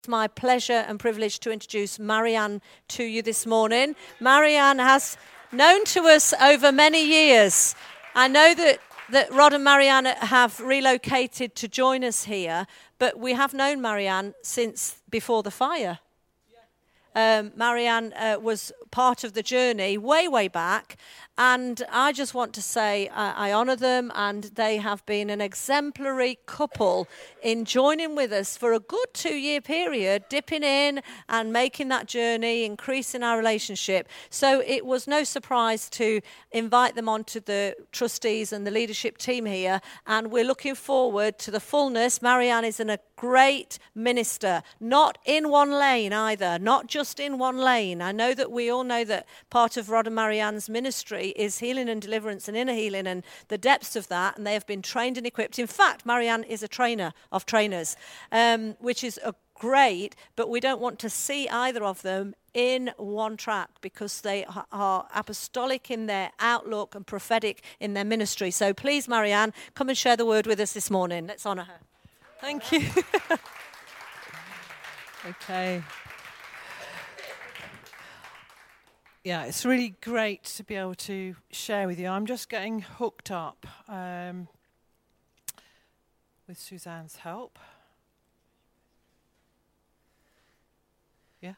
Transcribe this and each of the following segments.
It's my pleasure and privilege to introduce Marianne to you this morning. Marianne has known to us over many years. I know that, that Rod and Marianne have relocated to join us here, but we have known Marianne since before the fire. Um, Marianne uh, was part of the journey way, way back, and I just want to say I, I honour them, and they have been an exemplary couple in joining with us for a good two year period, dipping in and making that journey, increasing our relationship. So it was no surprise to invite them onto the trustees and the leadership team here, and we're looking forward to the fullness. Marianne is a great minister, not in one lane either, not just in one lane. I know that we all know that part of Rod and Marianne's ministry is healing and deliverance and inner healing and the depths of that. And they have been trained and equipped. In fact, Marianne is a trainer of trainers, um, which is a great, but we don't want to see either of them in one track because they are apostolic in their outlook and prophetic in their ministry. So please, Marianne, come and share the word with us this morning. Let's honour her. Thank you. okay. Yeah, it's really great to be able to share with you. I'm just getting hooked up um, with Suzanne's help. Yeah.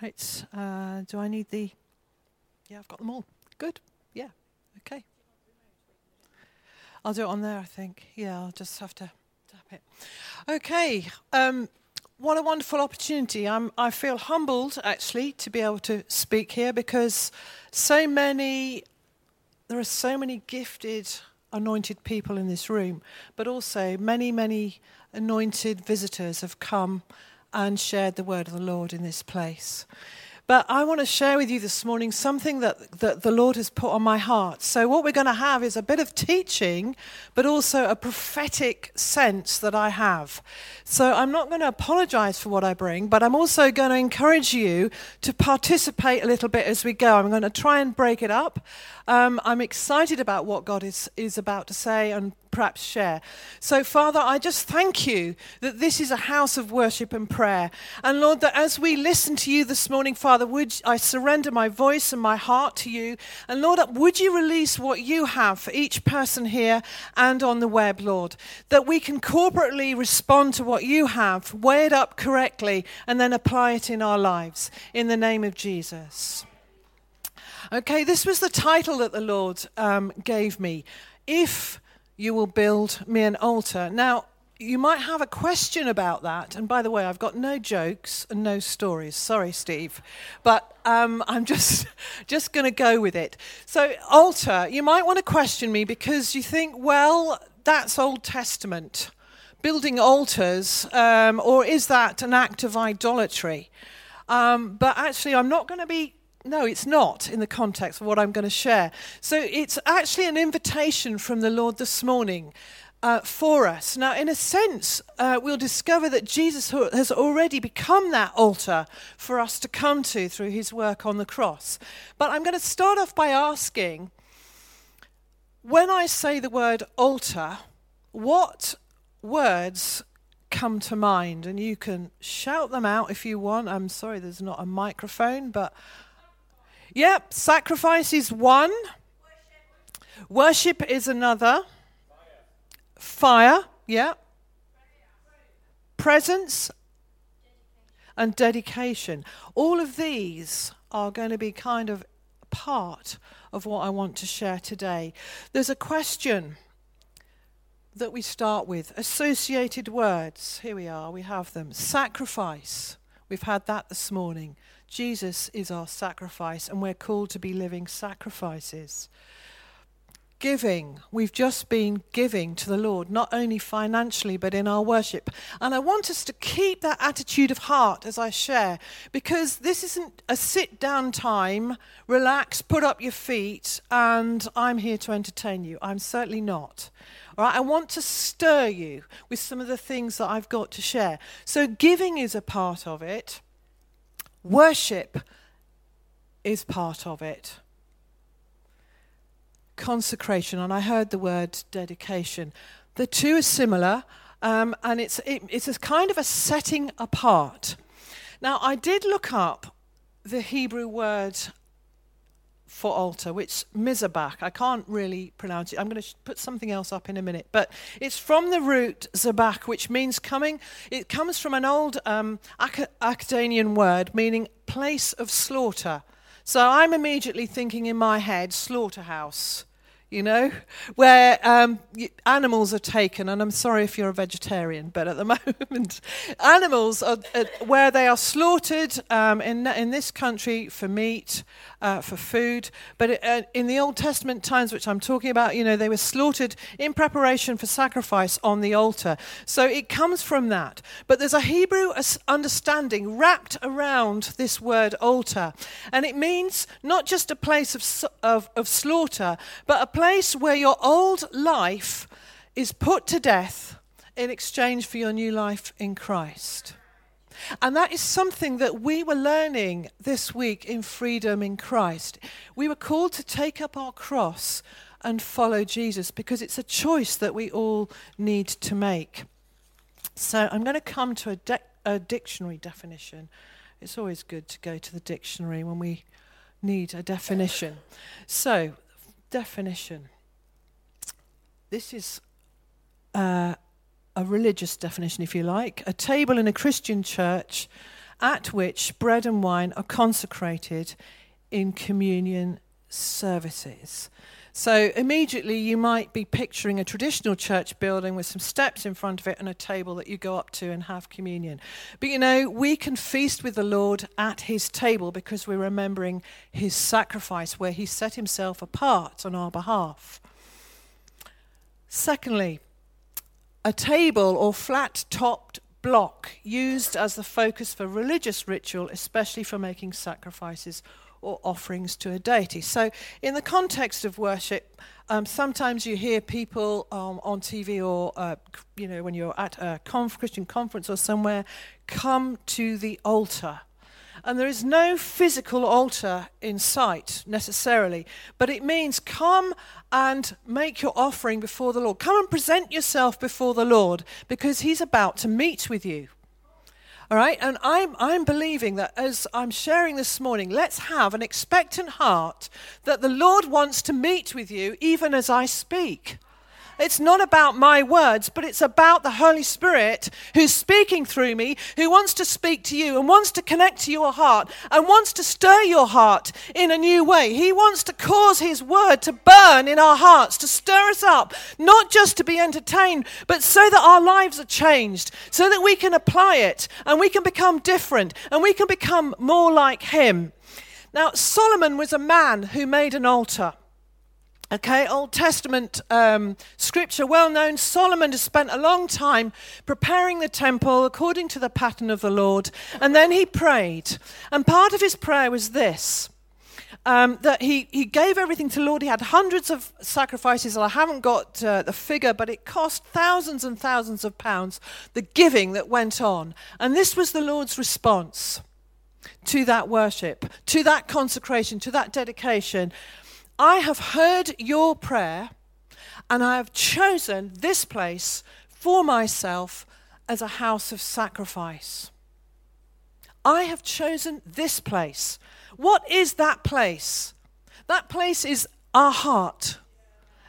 Right. Uh, do I need the? Yeah, I've got them all. Good. Yeah. Okay. I'll do it on there. I think. Yeah, I'll just have to tap it. Okay. Um, what a wonderful opportunity. I'm, I feel humbled actually to be able to speak here because so many, there are so many gifted, anointed people in this room, but also many, many anointed visitors have come and shared the word of the Lord in this place. But I want to share with you this morning something that, that the Lord has put on my heart. So, what we're going to have is a bit of teaching, but also a prophetic sense that I have. So, I'm not going to apologize for what I bring, but I'm also going to encourage you to participate a little bit as we go. I'm going to try and break it up. Um, I'm excited about what God is, is about to say and perhaps share. So, Father, I just thank you that this is a house of worship and prayer. And Lord, that as we listen to you this morning, Father, would I surrender my voice and my heart to you? And Lord, would you release what you have for each person here and on the web, Lord? That we can corporately respond to what you have, weigh it up correctly, and then apply it in our lives. In the name of Jesus. Okay, this was the title that the Lord um, gave me. If you will build me an altar. Now, you might have a question about that. And by the way, I've got no jokes and no stories. Sorry, Steve. But um, I'm just, just going to go with it. So, altar, you might want to question me because you think, well, that's Old Testament. Building altars, um, or is that an act of idolatry? Um, but actually, I'm not going to be no, it's not in the context of what I'm going to share. So it's actually an invitation from the Lord this morning uh, for us. Now, in a sense, uh, we'll discover that Jesus has already become that altar for us to come to through his work on the cross. But I'm going to start off by asking when I say the word altar, what words come to mind? And you can shout them out if you want. I'm sorry there's not a microphone, but Yep, sacrifice is one. Worship, is another. Fire, yeah. Presence and dedication. All of these are going to be kind of part of what I want to share today. There's a question that we start with associated words. Here we are, we have them. Sacrifice. We've had that this morning. Jesus is our sacrifice, and we're called to be living sacrifices. Giving. We've just been giving to the Lord, not only financially, but in our worship. And I want us to keep that attitude of heart as I share, because this isn't a sit down time, relax, put up your feet, and I'm here to entertain you. I'm certainly not. All right, I want to stir you with some of the things that I've got to share. So, giving is a part of it. Worship is part of it. Consecration, and I heard the word dedication. The two are similar. Um, and it's, it, it's a kind of a setting apart. Now, I did look up the Hebrew word for altar, which mizabach. I can't really pronounce it. I'm going to sh- put something else up in a minute, but it's from the root zabach, which means coming. It comes from an old um, Akkadian word meaning place of slaughter. So I'm immediately thinking in my head slaughterhouse you know, where um, animals are taken, and I'm sorry if you're a vegetarian, but at the moment, animals are uh, where they are slaughtered um, in, in this country for meat, uh, for food. But uh, in the Old Testament times, which I'm talking about, you know, they were slaughtered in preparation for sacrifice on the altar. So it comes from that. But there's a Hebrew understanding wrapped around this word altar, and it means not just a place of, of, of slaughter, but a place where your old life is put to death in exchange for your new life in Christ. And that is something that we were learning this week in Freedom in Christ. We were called to take up our cross and follow Jesus because it's a choice that we all need to make. So I'm going to come to a, de- a dictionary definition. It's always good to go to the dictionary when we need a definition. So definition. This is uh, a religious definition, if you like, a table in a Christian church at which bread and wine are consecrated in communion services. So immediately you might be picturing a traditional church building with some steps in front of it and a table that you go up to and have communion. But you know, we can feast with the Lord at his table because we're remembering his sacrifice where he set himself apart on our behalf. Secondly, a table or flat topped block used as the focus for religious ritual, especially for making sacrifices or offerings to a deity. So, in the context of worship, um, sometimes you hear people um, on TV or, uh, you know, when you're at a conf- Christian conference or somewhere, come to the altar. And there is no physical altar in sight necessarily, but it means come and make your offering before the Lord. Come and present yourself before the Lord because He's about to meet with you. All right, and I'm, I'm believing that as I'm sharing this morning, let's have an expectant heart that the Lord wants to meet with you even as I speak. It's not about my words, but it's about the Holy Spirit who's speaking through me, who wants to speak to you and wants to connect to your heart and wants to stir your heart in a new way. He wants to cause His word to burn in our hearts, to stir us up, not just to be entertained, but so that our lives are changed, so that we can apply it and we can become different and we can become more like Him. Now, Solomon was a man who made an altar. Okay, Old Testament um, scripture, well known. Solomon has spent a long time preparing the temple according to the pattern of the Lord, and then he prayed. And part of his prayer was this um, that he, he gave everything to the Lord. He had hundreds of sacrifices. and I haven't got uh, the figure, but it cost thousands and thousands of pounds, the giving that went on. And this was the Lord's response to that worship, to that consecration, to that dedication. I have heard your prayer and I have chosen this place for myself as a house of sacrifice. I have chosen this place. What is that place? That place is our heart,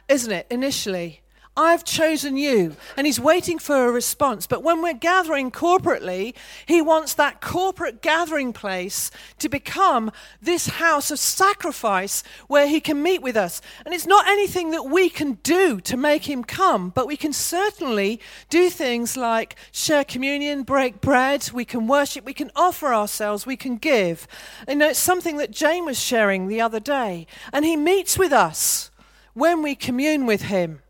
isn't it, initially? I've chosen you. And he's waiting for a response. But when we're gathering corporately, he wants that corporate gathering place to become this house of sacrifice where he can meet with us. And it's not anything that we can do to make him come, but we can certainly do things like share communion, break bread, we can worship, we can offer ourselves, we can give. And you know, it's something that Jane was sharing the other day. And he meets with us when we commune with him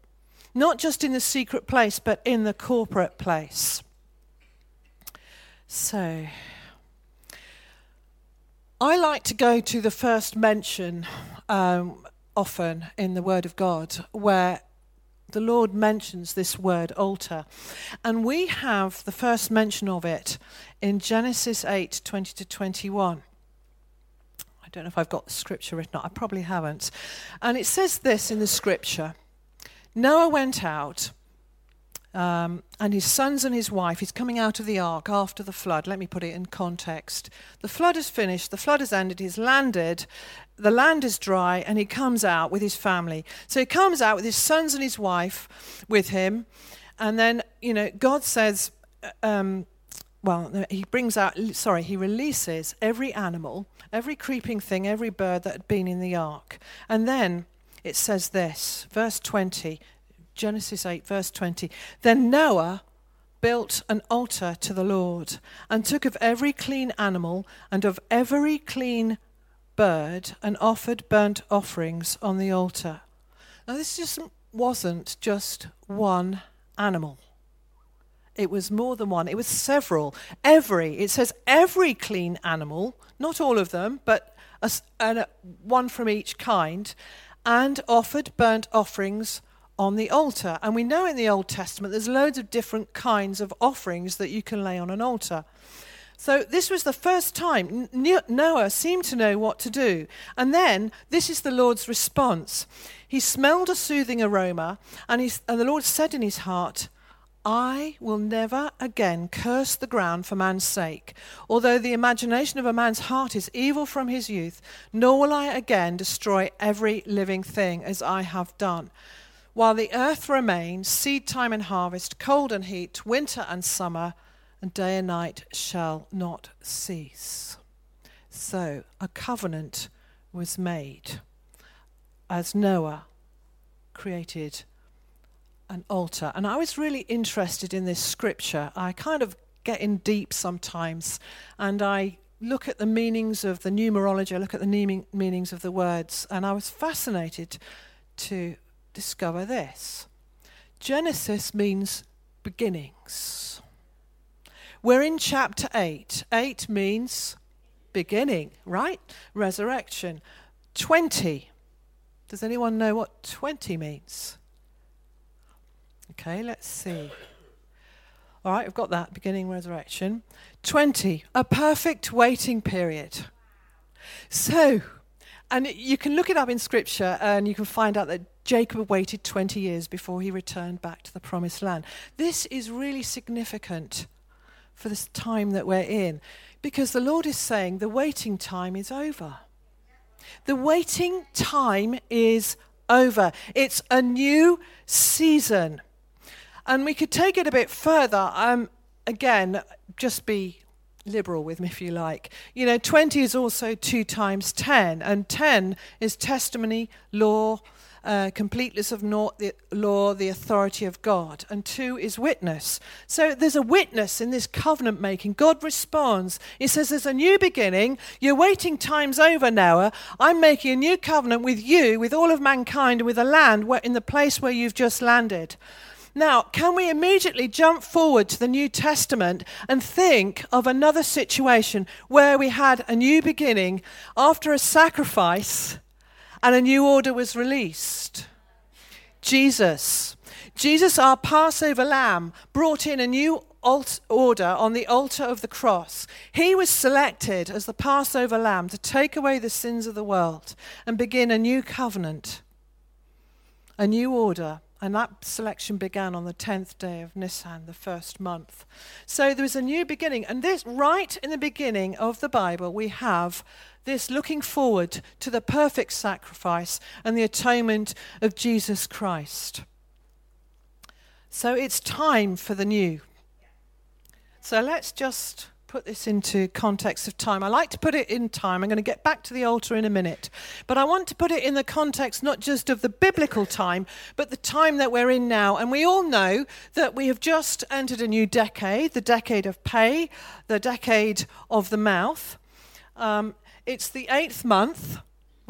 not just in the secret place, but in the corporate place. So, I like to go to the first mention um, often in the Word of God where the Lord mentions this word altar. And we have the first mention of it in Genesis 8 20 to 21. I don't know if I've got the scripture written I probably haven't. And it says this in the scripture Noah went out um, and his sons and his wife. He's coming out of the ark after the flood. Let me put it in context. The flood is finished, the flood has ended, he's landed, the land is dry, and he comes out with his family. So he comes out with his sons and his wife with him, and then, you know, God says, uh, um, well, he brings out, sorry, he releases every animal, every creeping thing, every bird that had been in the ark. And then it says this, verse 20 Genesis 8, verse 20. Then Noah built an altar to the Lord and took of every clean animal and of every clean bird and offered burnt offerings on the altar. Now, this just wasn't just one animal. It was more than one. It was several. Every, it says every clean animal, not all of them, but a, a, one from each kind, and offered burnt offerings on the altar. And we know in the Old Testament there's loads of different kinds of offerings that you can lay on an altar. So this was the first time Noah seemed to know what to do. And then this is the Lord's response. He smelled a soothing aroma, and, he, and the Lord said in his heart, I will never again curse the ground for man's sake, although the imagination of a man's heart is evil from his youth, nor will I again destroy every living thing as I have done. While the earth remains, seed time and harvest, cold and heat, winter and summer, and day and night shall not cease. So a covenant was made as Noah created an altar. And I was really interested in this scripture. I kind of get in deep sometimes and I look at the meanings of the numerology, I look at the meanings of the words, and I was fascinated to discover this Genesis means beginnings. We're in chapter 8. 8 means beginning, right? Resurrection. 20. Does anyone know what 20 means? Okay, let's see. All right, we've got that beginning resurrection. 20, a perfect waiting period. So, and you can look it up in scripture and you can find out that Jacob waited 20 years before he returned back to the promised land. This is really significant for this time that we're in because the Lord is saying the waiting time is over. The waiting time is over. It's a new season. And we could take it a bit further. Um, again, just be liberal with me if you like. You know, 20 is also 2 times 10, and 10 is testimony, law, uh, completeness of the law, the authority of God. And two is witness. So there's a witness in this covenant making. God responds. He says, There's a new beginning. Your waiting time's over now. I'm making a new covenant with you, with all of mankind, and with the land where, in the place where you've just landed. Now, can we immediately jump forward to the New Testament and think of another situation where we had a new beginning after a sacrifice and a new order was released. Jesus, Jesus, our Passover lamb, brought in a new order on the altar of the cross. He was selected as the Passover lamb to take away the sins of the world and begin a new covenant, a new order. And that selection began on the 10th day of Nisan, the first month. So there was a new beginning. And this, right in the beginning of the Bible, we have this looking forward to the perfect sacrifice and the atonement of Jesus Christ. So it's time for the new. So let's just put this into context of time. I like to put it in time. I'm going to get back to the altar in a minute. But I want to put it in the context not just of the biblical time, but the time that we're in now. And we all know that we have just entered a new decade, the decade of pay, the decade of the mouth. Um, it's the eighth month,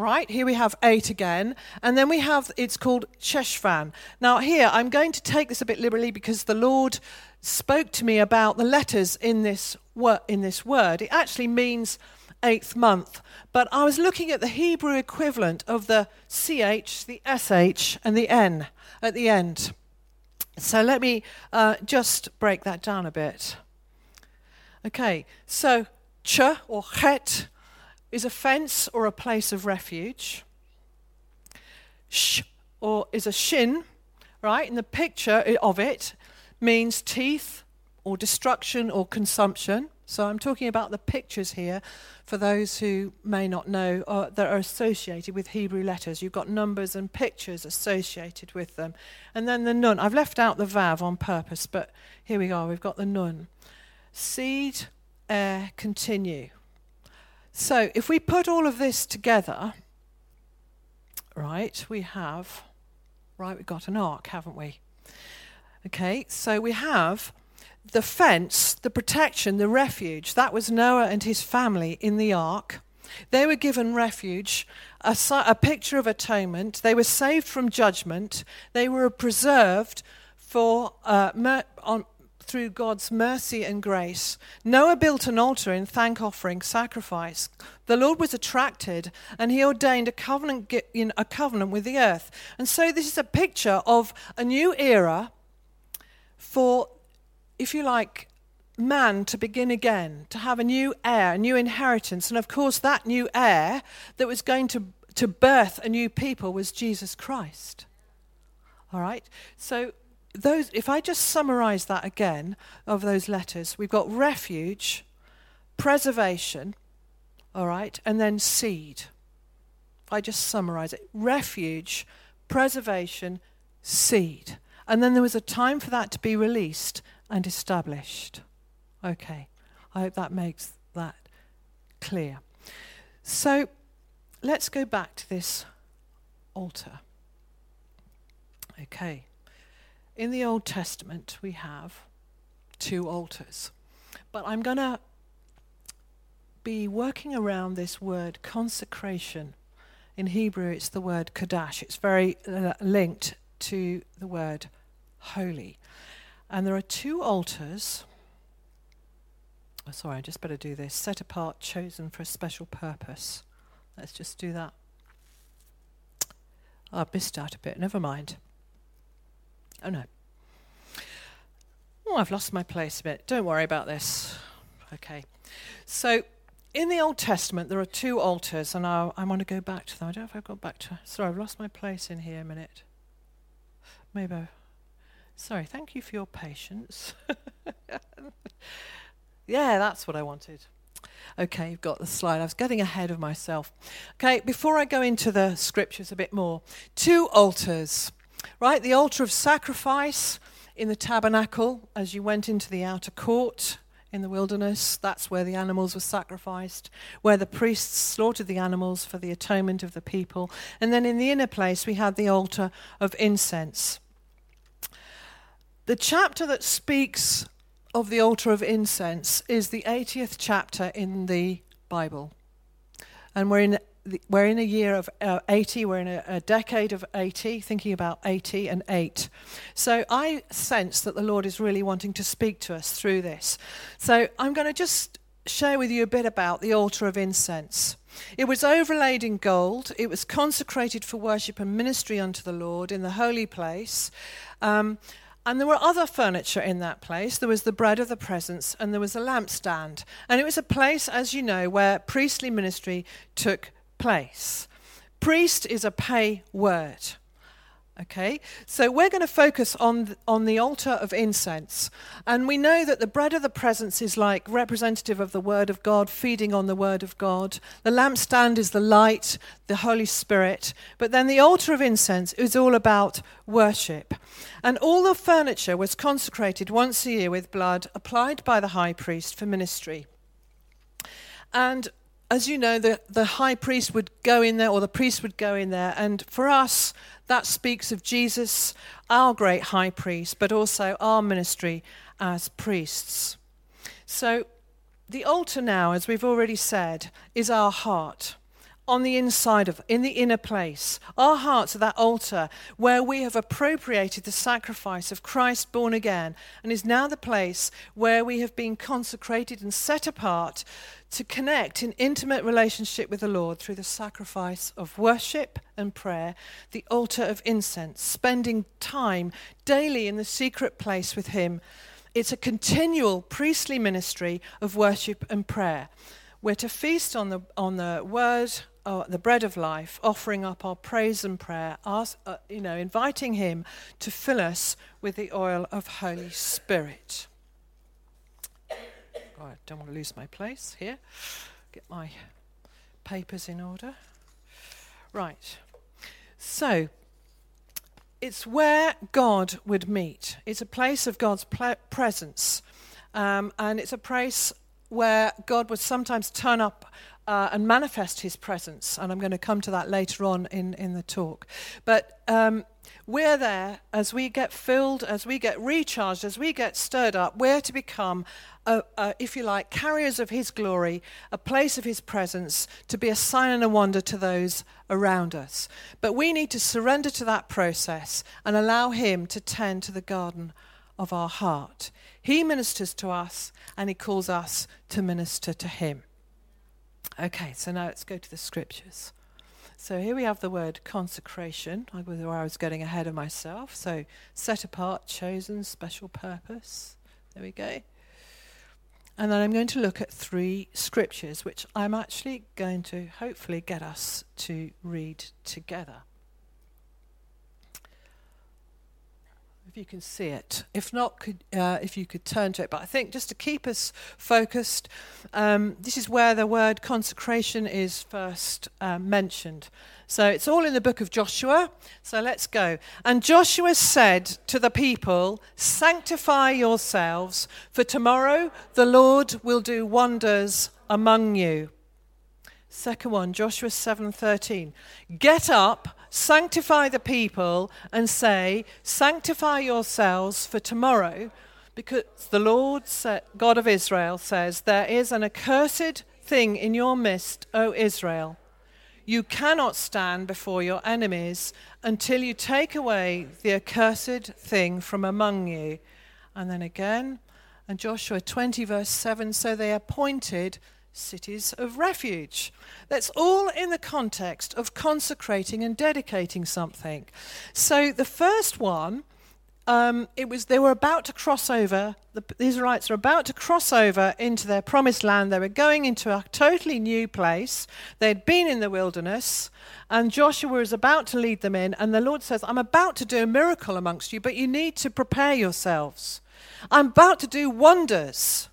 right? Here we have eight again. And then we have, it's called Cheshvan. Now, here, I'm going to take this a bit liberally because the Lord spoke to me about the letters in this, wor- in this word. It actually means eighth month. But I was looking at the Hebrew equivalent of the CH, the SH, and the N at the end. So let me uh, just break that down a bit. Okay, so ch or chet is a fence or a place of refuge. Sh or is a shin, right? In the picture of it means teeth or destruction or consumption. So I'm talking about the pictures here for those who may not know uh, that are associated with Hebrew letters. You've got numbers and pictures associated with them. And then the nun. I've left out the vav on purpose, but here we are. We've got the nun. Seed, air, continue. So if we put all of this together, right, we have, right, we've got an ark, haven't we? Okay, so we have the fence, the protection, the refuge. That was Noah and his family in the ark. They were given refuge, a, a, picture of atonement. They were saved from judgment. They were preserved for uh, mer- on, through God's mercy and grace. Noah built an altar in thank offering, sacrifice. The Lord was attracted, and He ordained a covenant, a covenant with the earth. And so, this is a picture of a new era for if you like, man to begin again, to have a new heir, a new inheritance. And of course, that new heir that was going to, to birth a new people was Jesus Christ. All right? So, those, if I just summarize that again of those letters, we've got refuge, preservation, all right, and then seed. If I just summarize it refuge, preservation, seed. And then there was a time for that to be released, and established. Okay, I hope that makes that clear. So let's go back to this altar. Okay, in the Old Testament we have two altars, but I'm going to be working around this word consecration. In Hebrew, it's the word kadash. It's very uh, linked to the word holy. And there are two altars. Oh, sorry, I just better do this. Set apart, chosen for a special purpose. Let's just do that. Oh, I missed out a bit. Never mind. Oh, no. Oh, I've lost my place a bit. Don't worry about this. Okay. So, in the Old Testament, there are two altars, and I, I want to go back to them. I don't know if I've got back to. Sorry, I've lost my place in here a minute. Maybe. I, Sorry, thank you for your patience. yeah, that's what I wanted. Okay, you've got the slide. I was getting ahead of myself. Okay, before I go into the scriptures a bit more, two altars, right? The altar of sacrifice in the tabernacle as you went into the outer court in the wilderness. That's where the animals were sacrificed, where the priests slaughtered the animals for the atonement of the people. And then in the inner place, we had the altar of incense. The chapter that speaks of the altar of incense is the 80th chapter in the Bible. And we're in, we're in a year of uh, 80, we're in a, a decade of 80, thinking about 80 and 8. So I sense that the Lord is really wanting to speak to us through this. So I'm going to just share with you a bit about the altar of incense. It was overlaid in gold. It was consecrated for worship and ministry unto the Lord in the holy place. Um, and there were other furniture in that place. There was the bread of the presence, and there was a lampstand. And it was a place, as you know, where priestly ministry took place. Priest is a pay word. Okay, so we're going to focus on the, on the altar of incense, and we know that the bread of the presence is like representative of the Word of God, feeding on the Word of God. The lampstand is the light, the Holy Spirit, but then the altar of incense is all about worship, and all the furniture was consecrated once a year with blood applied by the high priest for ministry. And as you know, the, the high priest would go in there, or the priest would go in there, and for us, that speaks of Jesus, our great high priest, but also our ministry as priests. So, the altar now, as we've already said, is our heart on the inside of, in the inner place. Our hearts are that altar where we have appropriated the sacrifice of Christ born again and is now the place where we have been consecrated and set apart to connect in intimate relationship with the Lord through the sacrifice of worship and prayer, the altar of incense, spending time daily in the secret place with Him. It's a continual priestly ministry of worship and prayer. We're to feast on the, on the word uh, the bread of life, offering up our praise and prayer, ask, uh, you know, inviting Him to fill us with the oil of Holy Spirit. Oh, I don't want to lose my place here. Get my papers in order. Right. So, it's where God would meet. It's a place of God's ple- presence. Um, and it's a place where God would sometimes turn up uh, and manifest his presence. And I'm going to come to that later on in, in the talk. But um, we're there as we get filled, as we get recharged, as we get stirred up. We're to become, a, a, if you like, carriers of his glory, a place of his presence, to be a sign and a wonder to those around us. But we need to surrender to that process and allow him to tend to the garden of our heart. He ministers to us and he calls us to minister to him. Okay, so now let's go to the scriptures. So here we have the word consecration. Where I was getting ahead of myself. So set apart, chosen, special purpose. There we go. And then I'm going to look at three scriptures, which I'm actually going to hopefully get us to read together. If you can see it. If not, could, uh, if you could turn to it. But I think just to keep us focused, um, this is where the word consecration is first uh, mentioned. So it's all in the book of Joshua. So let's go. And Joshua said to the people, Sanctify yourselves, for tomorrow the Lord will do wonders among you. Second one, Joshua 7:13. Get up sanctify the people and say, Sanctify yourselves for tomorrow, because the Lord God of Israel says, There is an accursed thing in your midst, O Israel. You cannot stand before your enemies until you take away the accursed thing from among you. And then again, and Joshua 20, verse 7 so they appointed cities of refuge. That's all in the context of consecrating and dedicating something. So the first one, um, it was they were about to cross over. The, Israelites are about to cross over into their promised land. They were going into a totally new place. They'd been in the wilderness, and Joshua is about to lead them in. And the Lord says, "I'm about to do a miracle amongst you, but you need to prepare yourselves. I'm about to do wonders."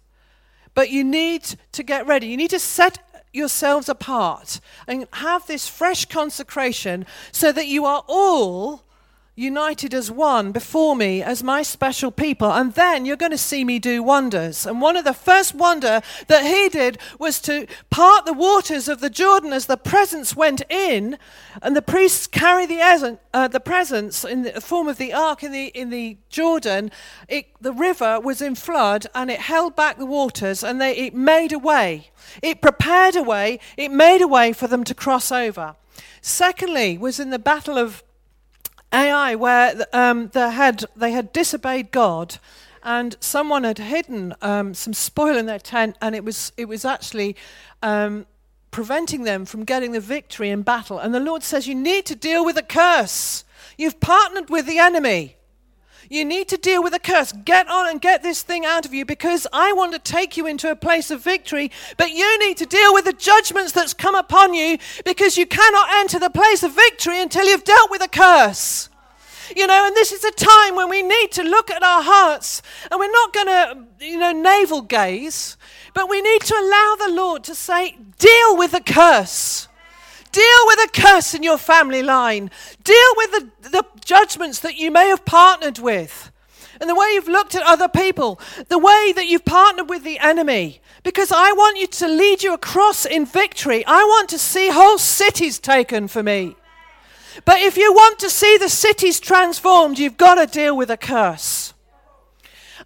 But you need to get ready. You need to set yourselves apart and have this fresh consecration so that you are all united as one before me as my special people and then you're going to see me do wonders. And one of the first wonder that he did was to part the waters of the jordan as the presence went in and the priests carry the, uh, the presence in the form of the ark in the, in the jordan. It, the river was in flood and it held back the waters and they, it made a way. It prepared a way. It made a way for them to cross over. Secondly was in the battle of Ai, where um, they, had, they had disobeyed God and someone had hidden um, some spoil in their tent, and it was, it was actually um, preventing them from getting the victory in battle. And the Lord says, You need to deal with a curse. You've partnered with the enemy. You need to deal with the curse. Get on and get this thing out of you because I want to take you into a place of victory, but you need to deal with the judgments that's come upon you because you cannot enter the place of victory until you've dealt with a curse. You know, and this is a time when we need to look at our hearts and we're not going to, you know, navel gaze, but we need to allow the Lord to say, deal with the curse. Deal with a curse in your family line. Deal with the, the judgments that you may have partnered with. And the way you've looked at other people, the way that you've partnered with the enemy. Because I want you to lead you across in victory. I want to see whole cities taken for me. But if you want to see the cities transformed, you've got to deal with a curse.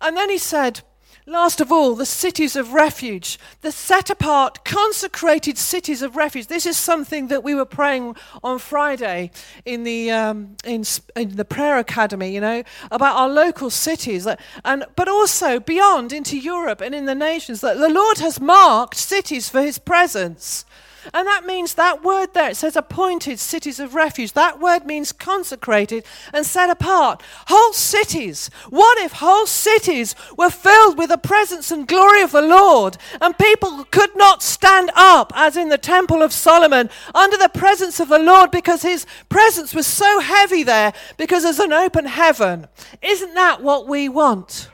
And then he said, Last of all, the cities of refuge, the set apart, consecrated cities of refuge. This is something that we were praying on Friday in the, um, in, in the prayer academy, you know, about our local cities, and, but also beyond into Europe and in the nations. That the Lord has marked cities for his presence. And that means that word there, it says appointed cities of refuge. That word means consecrated and set apart. Whole cities. What if whole cities were filled with the presence and glory of the Lord and people could not stand up, as in the Temple of Solomon, under the presence of the Lord because his presence was so heavy there because there's an open heaven? Isn't that what we want?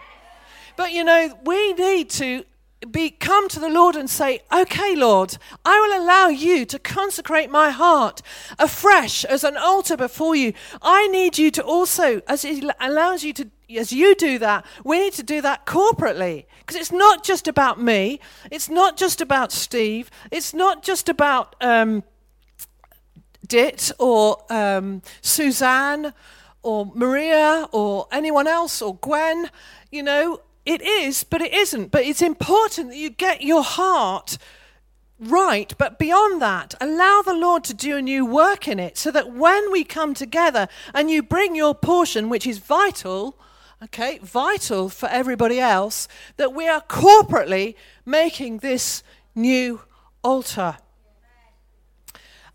But you know, we need to be come to the Lord and say, "Okay, Lord, I will allow you to consecrate my heart afresh as an altar before you. I need you to also, as He allows you to, as you do that, we need to do that corporately because it's not just about me. It's not just about Steve. It's not just about um, Dit or um, Suzanne or Maria or anyone else or Gwen. You know, it is, but it isn't. But it's important that you get your heart right. But beyond that, allow the Lord to do a new work in it so that when we come together and you bring your portion, which is vital, okay, vital for everybody else, that we are corporately making this new altar.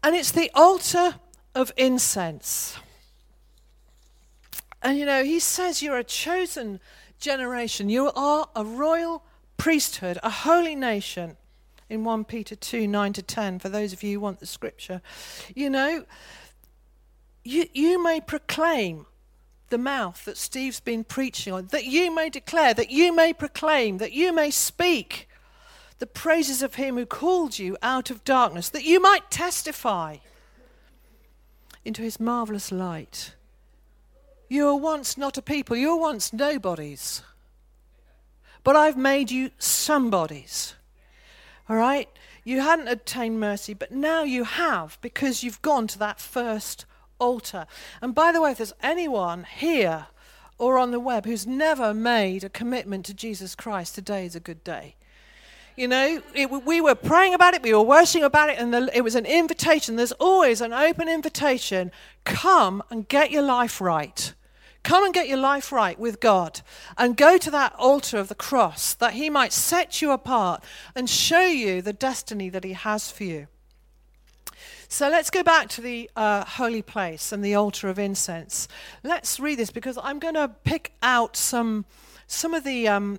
And it's the altar of incense. And you know, he says you're a chosen generation. You are a royal priesthood, a holy nation. In 1 Peter 2 9 to 10, for those of you who want the scripture. You know, you, you may proclaim the mouth that Steve's been preaching on, that you may declare, that you may proclaim, that you may speak the praises of him who called you out of darkness, that you might testify into his marvelous light. You were once not a people, you were once nobodies. But I've made you somebodies. All right? You hadn't obtained mercy, but now you have because you've gone to that first altar. And by the way, if there's anyone here or on the web who's never made a commitment to Jesus Christ, today is a good day. You know, it, we were praying about it, we were worshiping about it, and the, it was an invitation. There's always an open invitation. Come and get your life right. Come and get your life right with God and go to that altar of the cross that He might set you apart and show you the destiny that He has for you. So let's go back to the uh, holy place and the altar of incense. Let's read this because I'm going to pick out some, some of the um,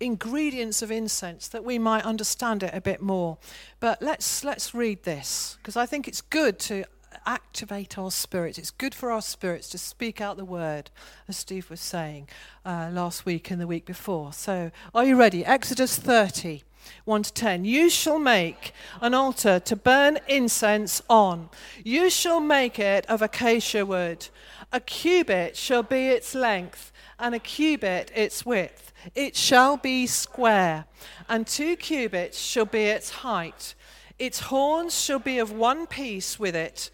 ingredients of incense that we might understand it a bit more. But let's, let's read this because I think it's good to activate our spirits. It's good for our spirits to speak out the word, as Steve was saying uh, last week and the week before. So, are you ready? Exodus 30. 1 to 10. You shall make an altar to burn incense on. You shall make it of acacia wood. A cubit shall be its length, and a cubit its width. It shall be square, and two cubits shall be its height. Its horns shall be of one piece with it,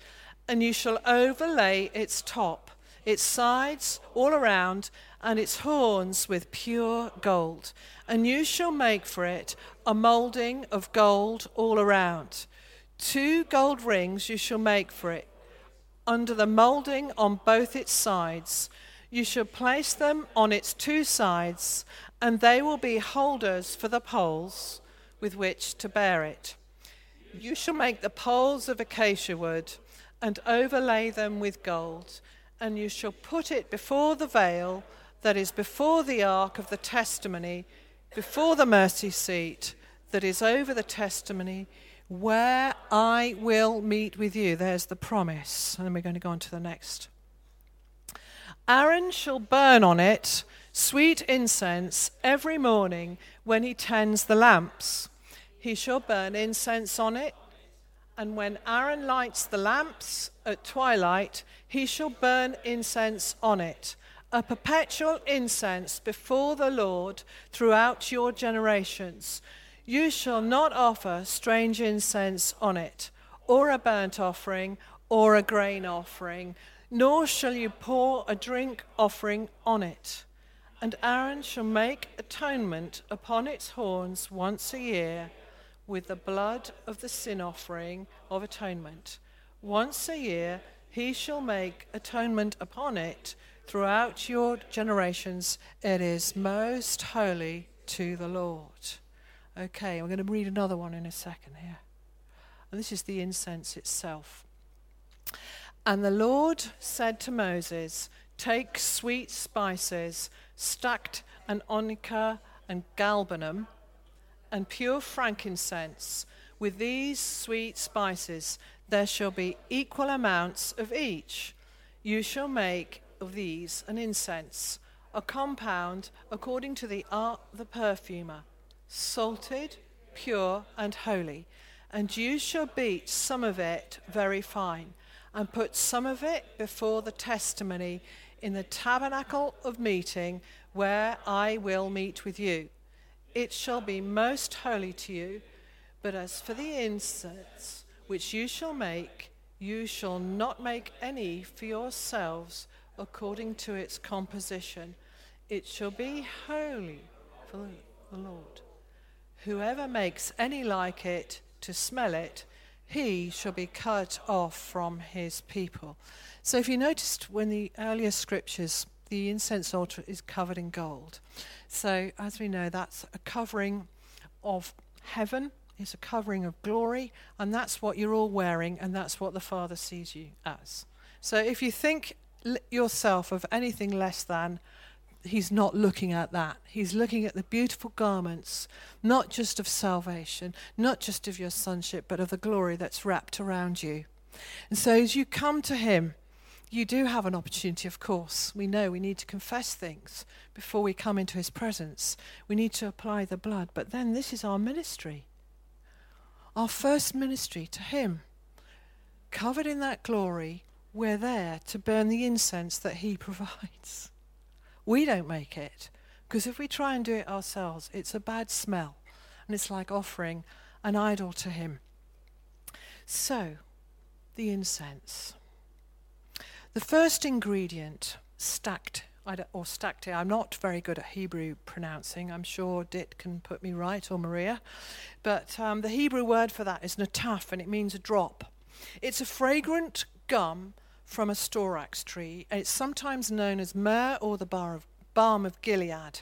and you shall overlay its top, its sides all around, and its horns with pure gold. And you shall make for it a moulding of gold all around. Two gold rings you shall make for it, under the moulding on both its sides. You shall place them on its two sides, and they will be holders for the poles with which to bear it. You shall make the poles of acacia wood and overlay them with gold, and you shall put it before the veil that is before the ark of the testimony, before the mercy seat that is over the testimony, where I will meet with you. There's the promise. And then we're going to go on to the next. Aaron shall burn on it sweet incense every morning when he tends the lamps. He shall burn incense on it and when Aaron lights the lamps at twilight, he shall burn incense on it, a perpetual incense before the Lord throughout your generations. You shall not offer strange incense on it, or a burnt offering, or a grain offering, nor shall you pour a drink offering on it. And Aaron shall make atonement upon its horns once a year with the blood of the sin offering of atonement. Once a year he shall make atonement upon it throughout your generations. It is most holy to the Lord. Okay, we're going to read another one in a second here. And this is the incense itself. And the Lord said to Moses, Take sweet spices, stacte and onycha and galbanum, and pure frankincense. With these sweet spices there shall be equal amounts of each. You shall make of these an incense, a compound according to the art of the perfumer, salted, pure, and holy. And you shall beat some of it very fine, and put some of it before the testimony in the tabernacle of meeting, where I will meet with you. It shall be most holy to you. But as for the incense which you shall make, you shall not make any for yourselves according to its composition. It shall be holy for the Lord. Whoever makes any like it to smell it, he shall be cut off from his people. So if you noticed when the earlier scriptures, the incense altar is covered in gold. So as we know, that's a covering of heaven, it's a covering of glory, and that's what you're all wearing, and that's what the Father sees you as. So if you think yourself of anything less than, he's not looking at that. He's looking at the beautiful garments, not just of salvation, not just of your sonship, but of the glory that's wrapped around you. And so as you come to him, you do have an opportunity, of course. We know we need to confess things before we come into his presence. We need to apply the blood. But then this is our ministry. Our first ministry to him. Covered in that glory, we're there to burn the incense that he provides. We don't make it. Because if we try and do it ourselves, it's a bad smell. And it's like offering an idol to Him. So, the incense. The first ingredient, stacked or stacte, I'm not very good at Hebrew pronouncing. I'm sure Dit can put me right, or Maria. But um, the Hebrew word for that is nataf, and it means a drop. It's a fragrant gum from a storax tree. and It's sometimes known as myrrh or the of, balm of Gilead.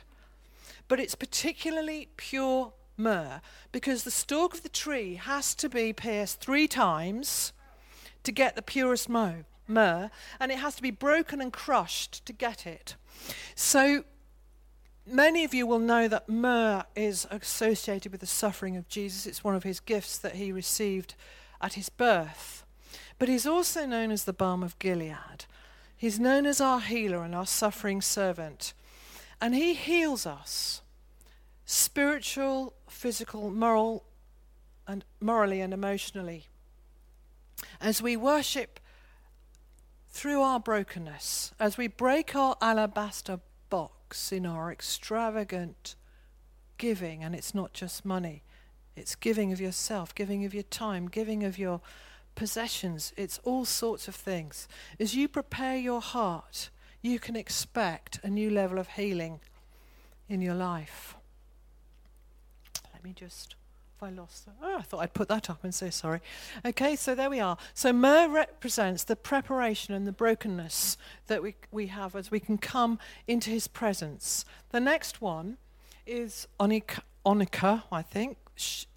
But it's particularly pure myrrh because the stalk of the tree has to be pierced three times to get the purest myrrh, and it has to be broken and crushed to get it. So many of you will know that myrrh is associated with the suffering of Jesus. It's one of his gifts that he received at his birth. But he's also known as the balm of Gilead. He's known as our healer and our suffering servant. And he heals us spiritual, physical, moral, and morally and emotionally. As we worship through our brokenness, as we break our alabaster box in our extravagant giving, and it's not just money, it's giving of yourself, giving of your time, giving of your possessions, it's all sorts of things. As you prepare your heart, you can expect a new level of healing in your life. Let me just. If I lost. Oh, I thought I'd put that up and say sorry. Okay, so there we are. So myrrh represents the preparation and the brokenness that we, we have as we can come into his presence. The next one is onycha, onycha I think,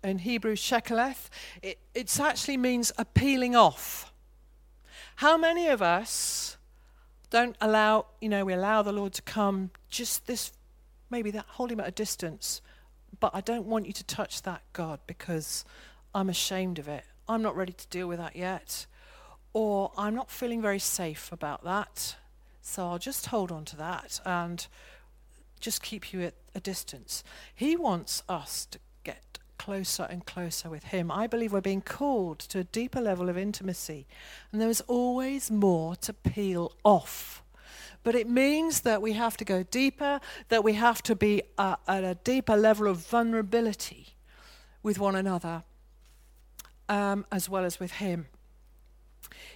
in Hebrew, shekeleth, it actually means a peeling off. How many of us don't allow, you know, we allow the Lord to come just this, maybe that, hold him at a distance, but I don't want you to touch that, God, because I'm ashamed of it. I'm not ready to deal with that yet. Or I'm not feeling very safe about that. So I'll just hold on to that and just keep you at a distance. He wants us to get closer and closer with Him. I believe we're being called to a deeper level of intimacy, and there is always more to peel off. But it means that we have to go deeper, that we have to be uh, at a deeper level of vulnerability with one another, um, as well as with Him.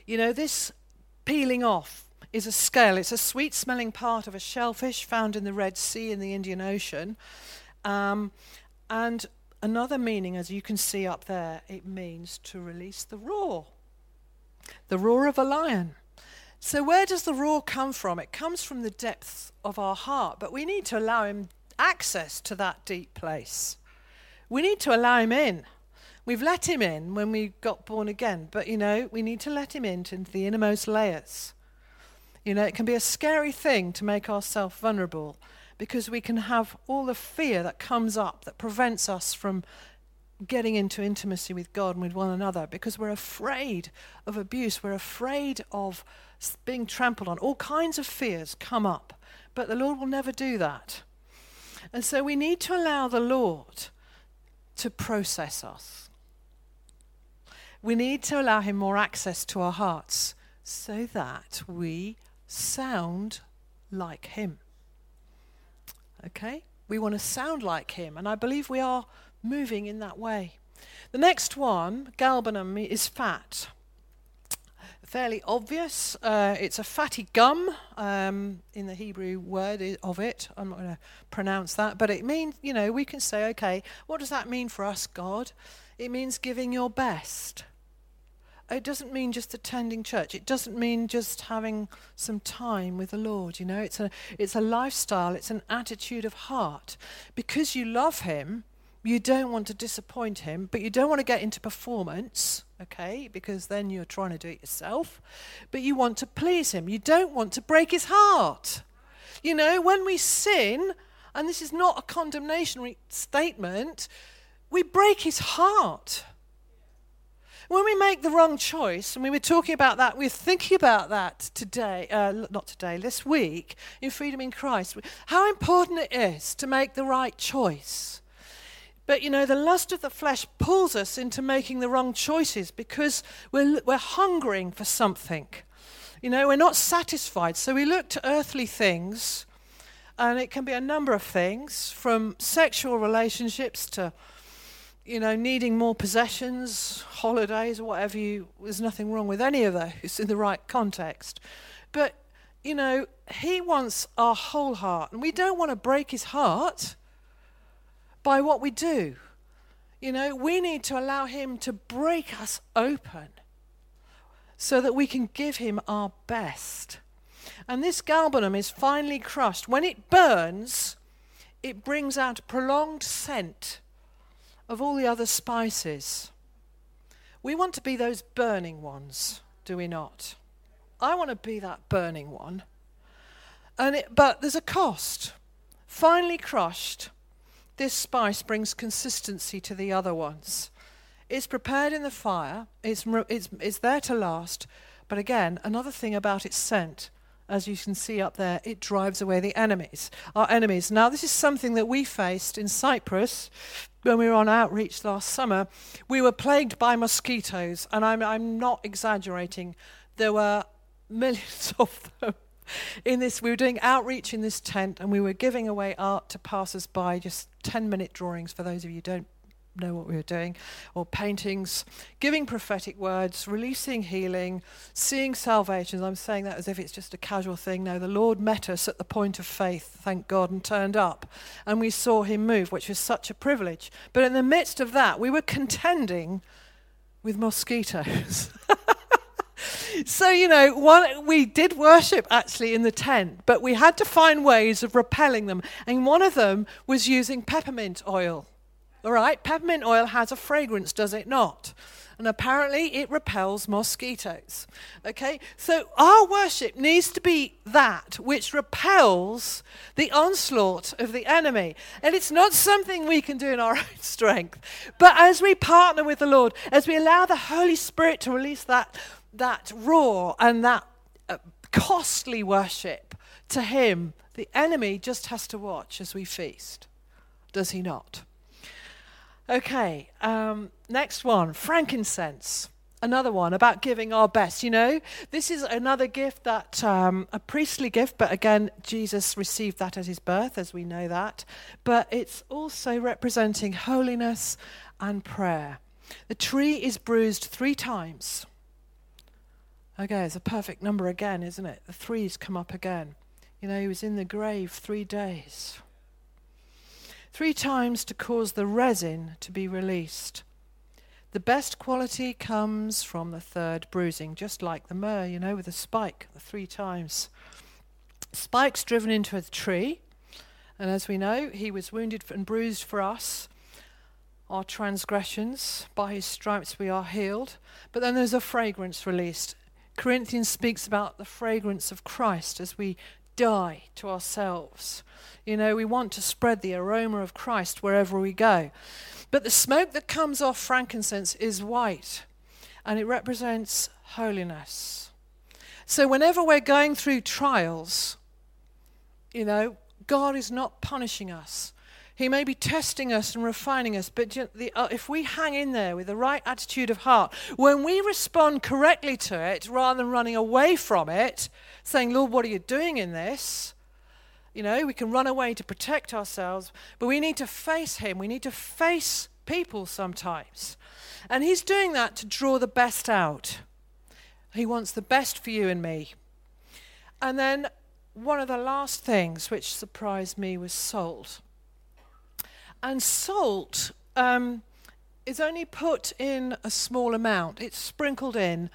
You know, this peeling off is a scale. It's a sweet smelling part of a shellfish found in the Red Sea in the Indian Ocean. Um, and Another meaning, as you can see up there, it means to release the roar. The roar of a lion. So, where does the roar come from? It comes from the depths of our heart, but we need to allow him access to that deep place. We need to allow him in. We've let him in when we got born again, but you know, we need to let him into the innermost layers. You know, it can be a scary thing to make ourselves vulnerable because we can have all the fear that comes up that prevents us from getting into intimacy with God and with one another because we're afraid of abuse, we're afraid of being trampled on. All kinds of fears come up, but the Lord will never do that. And so we need to allow the Lord to process us. We need to allow Him more access to our hearts so that we sound like Him. Okay? We want to sound like Him, and I believe we are moving in that way. The next one, galbanum, is fat. Fairly obvious. Uh, it's a fatty gum um, in the Hebrew word of it. I'm not going to pronounce that, but it means, you know, we can say, okay, what does that mean for us, God? It means giving your best. It doesn't mean just attending church. It doesn't mean just having some time with the Lord. You know, it's a it's a lifestyle. It's an attitude of heart. Because you love Him, you don't want to disappoint him, but you don't want to get into performance, okay, because then you're trying to do it yourself. But you want to please him. You don't want to break his heart. You know, when we sin, and this is not a condemnation statement, we break his heart. When we make the wrong choice, and we were talking about that, we are thinking about that today, uh, not today, this week, in Freedom in Christ, how important it is to make the right choice. But you know, the lust of the flesh pulls us into making the wrong choices because we're, we're hungering for something. You know, we're not satisfied. So we look to earthly things, and it can be a number of things from sexual relationships to, you know, needing more possessions, holidays, or whatever you. There's nothing wrong with any of those in the right context. But, you know, He wants our whole heart, and we don't want to break His heart by what we do. You know, we need to allow Him to break us open so that we can give Him our best. And this galbanum is finely crushed. When it burns, it brings out a prolonged scent of all the other spices. We want to be those burning ones, do we not? I want to be that burning one. And it, but there's a cost. Finely crushed, this spice brings consistency to the other ones. It's prepared in the fire, it's, it's, it's there to last, but again, another thing about its scent, as you can see up there, it drives away the enemies, our enemies. Now, this is something that we faced in Cyprus when we were on outreach last summer. We were plagued by mosquitoes, and I'm, I'm not exaggerating. There were millions of them in this, we were doing outreach in this tent and we were giving away art to passers by, just 10 minute drawings for those of you who don't know what we were doing, or paintings, giving prophetic words, releasing healing, seeing salvations. I'm saying that as if it's just a casual thing. No, the Lord met us at the point of faith, thank God, and turned up. And we saw him move, which was such a privilege. But in the midst of that, we were contending with mosquitoes. so you know one, we did worship actually in the tent but we had to find ways of repelling them. And one of them was using peppermint oil. All right? Peppermint oil has a fragrance does it not? And apparently it repels mosquitoes. Okay? So our worship needs to be that which repels the onslaught of the enemy. And it's not something we can do in our own strength. But as we partner with the lord as we allow the holy spirit to release that that roar and that uh, costly worship to Him, the enemy just has to watch as we feast. Does he not? Okay, um, next one frankincense. Another one about giving our best. You know, this is another gift that, um, a priestly gift, but again, Jesus received that at his birth, as we know that. But it's also representing holiness and prayer. The tree is bruised three times Okay, it's a perfect number again, isn't it? The threes come up again. You know, he was in the grave three days. Three times to cause the resin to be released. The best quality comes from the third bruising, just like the myrrh, you know, with the spike, the three times. Spike's driven into a tree, and as we know, he was wounded and bruised for us. our transgressions. By his stripes we are healed. But then there's a fragrance released. Corinthians speaks about the fragrance of Christ as we die to ourselves. You know, we want to spread the aroma of Christ wherever we go. But the smoke that comes off frankincense is white, and it represents holiness. So whenever we're going through trials, you know, God is not punishing us. He may be testing us and refining us, but uh, if we hang in there with the right attitude of heart, when we respond correctly to it, rather than running away from it, saying, Lord, what are you doing in this? You know, we can run away to protect ourselves, but we need to face Him. We need to face people sometimes. And He's doing that to draw the best out. He wants the best for you and me. And then one of the last things which surprised me was salt. And salt um, is only put in a small amount, it's sprinkled in.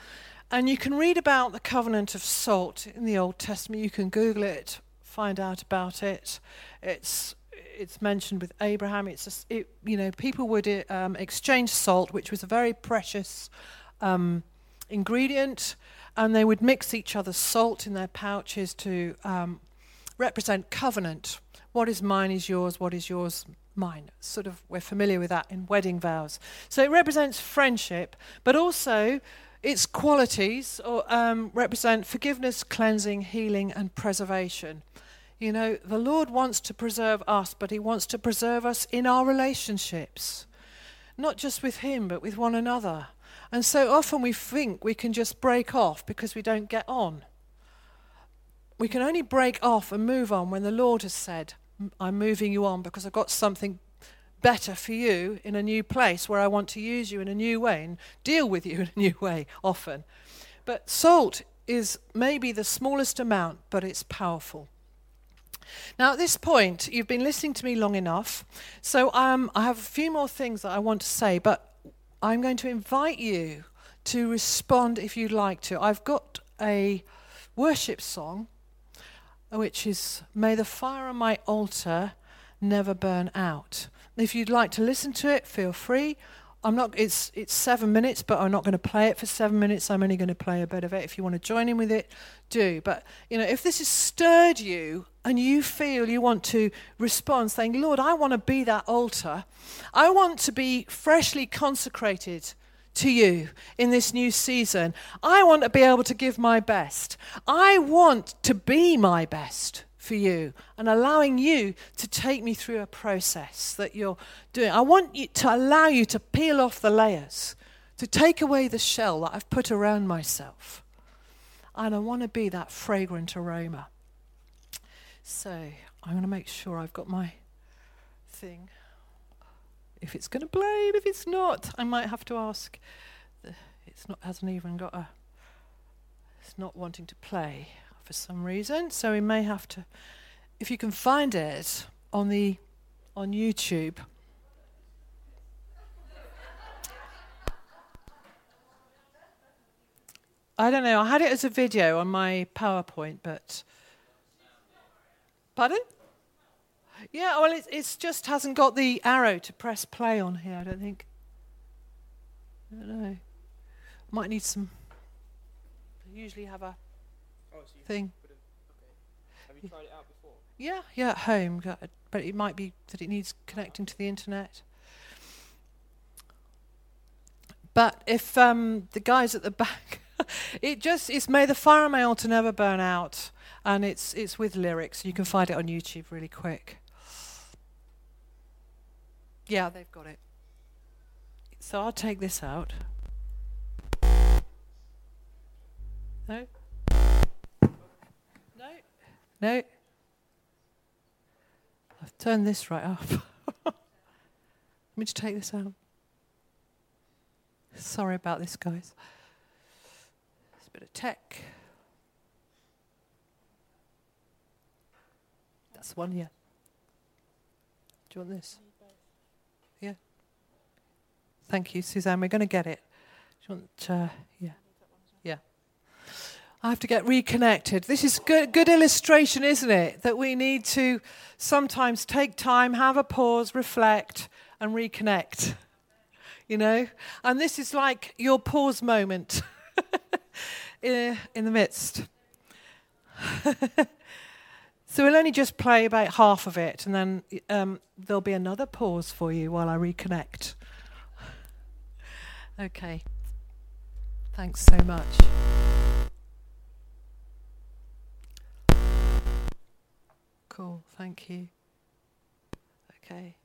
And you can read about the covenant of salt in the Old Testament. You can Google it, find out about it. It's it's mentioned with Abraham. It's it, you know people would um, exchange salt, which was a very precious um, ingredient, and they would mix each other's salt in their pouches to um, represent covenant. What is mine is yours. What is yours mine. Sort of we're familiar with that in wedding vows. So it represents friendship, but also its qualities or, um, represent forgiveness, cleansing, healing, and preservation. You know, the Lord wants to preserve us, but He wants to preserve us in our relationships, not just with Him, but with one another. And so often we think we can just break off because we don't get on. We can only break off and move on when the Lord has said, I'm moving you on because I've got something better for you in a new place where I want to use you in a new way and deal with you in a new way often. But salt is maybe the smallest amount, but it's powerful. Now, at this point, you've been listening to me long enough, so um, I have a few more things that I want to say, but I'm going to invite you to respond if you'd like to. I've got a worship song which is May the fire on my altar never burn out. If you'd like to listen to it, feel free. I'm not it's it's 7 minutes, but I'm not going to play it for 7 minutes. I'm only going to play a bit of it. If you want to join in with it, do. But you know, if this has stirred you and you feel you want to respond saying, "Lord, I want to be that altar. I want to be freshly consecrated to you in this new season. I want to be able to give my best. I want to be my best for you and allowing you to take me through a process that you're doing. I want you to allow you to peel off the layers, to take away the shell that I've put around myself. And I want to be that fragrant aroma. So I'm going to make sure I've got my thing if it's going to play, if it's not, I might have to ask. It's not hasn't even got a. It's not wanting to play for some reason, so we may have to. If you can find it on the on YouTube. I don't know. I had it as a video on my PowerPoint, but. Pardon? Yeah, well, it it's just hasn't got the arrow to press play on here, I don't think. I don't know. Might need some. I usually have a oh, so thing. A, okay. Have you tried it out before? Yeah, yeah, at home. But it might be that it needs connecting to the internet. But if um, the guys at the back, it just it's may the fire my altar never burn out, and it's it's with lyrics. You can find it on YouTube really quick. Yeah, they've got it. So I'll take this out. No? No? No? I've turned this right off. Let me just take this out. Sorry about this, guys. It's a bit of tech. That's one, yeah. Do you want this? Thank you, Suzanne. We're going to get it. Do you want, yeah, yeah. I have to get reconnected. This is good, good illustration, isn't it? That we need to sometimes take time, have a pause, reflect, and reconnect. You know? And this is like your pause moment in, in the midst. so we'll only just play about half of it, and then um, there'll be another pause for you while I reconnect. Okay. Thanks so much. Cool, thank you. Okay.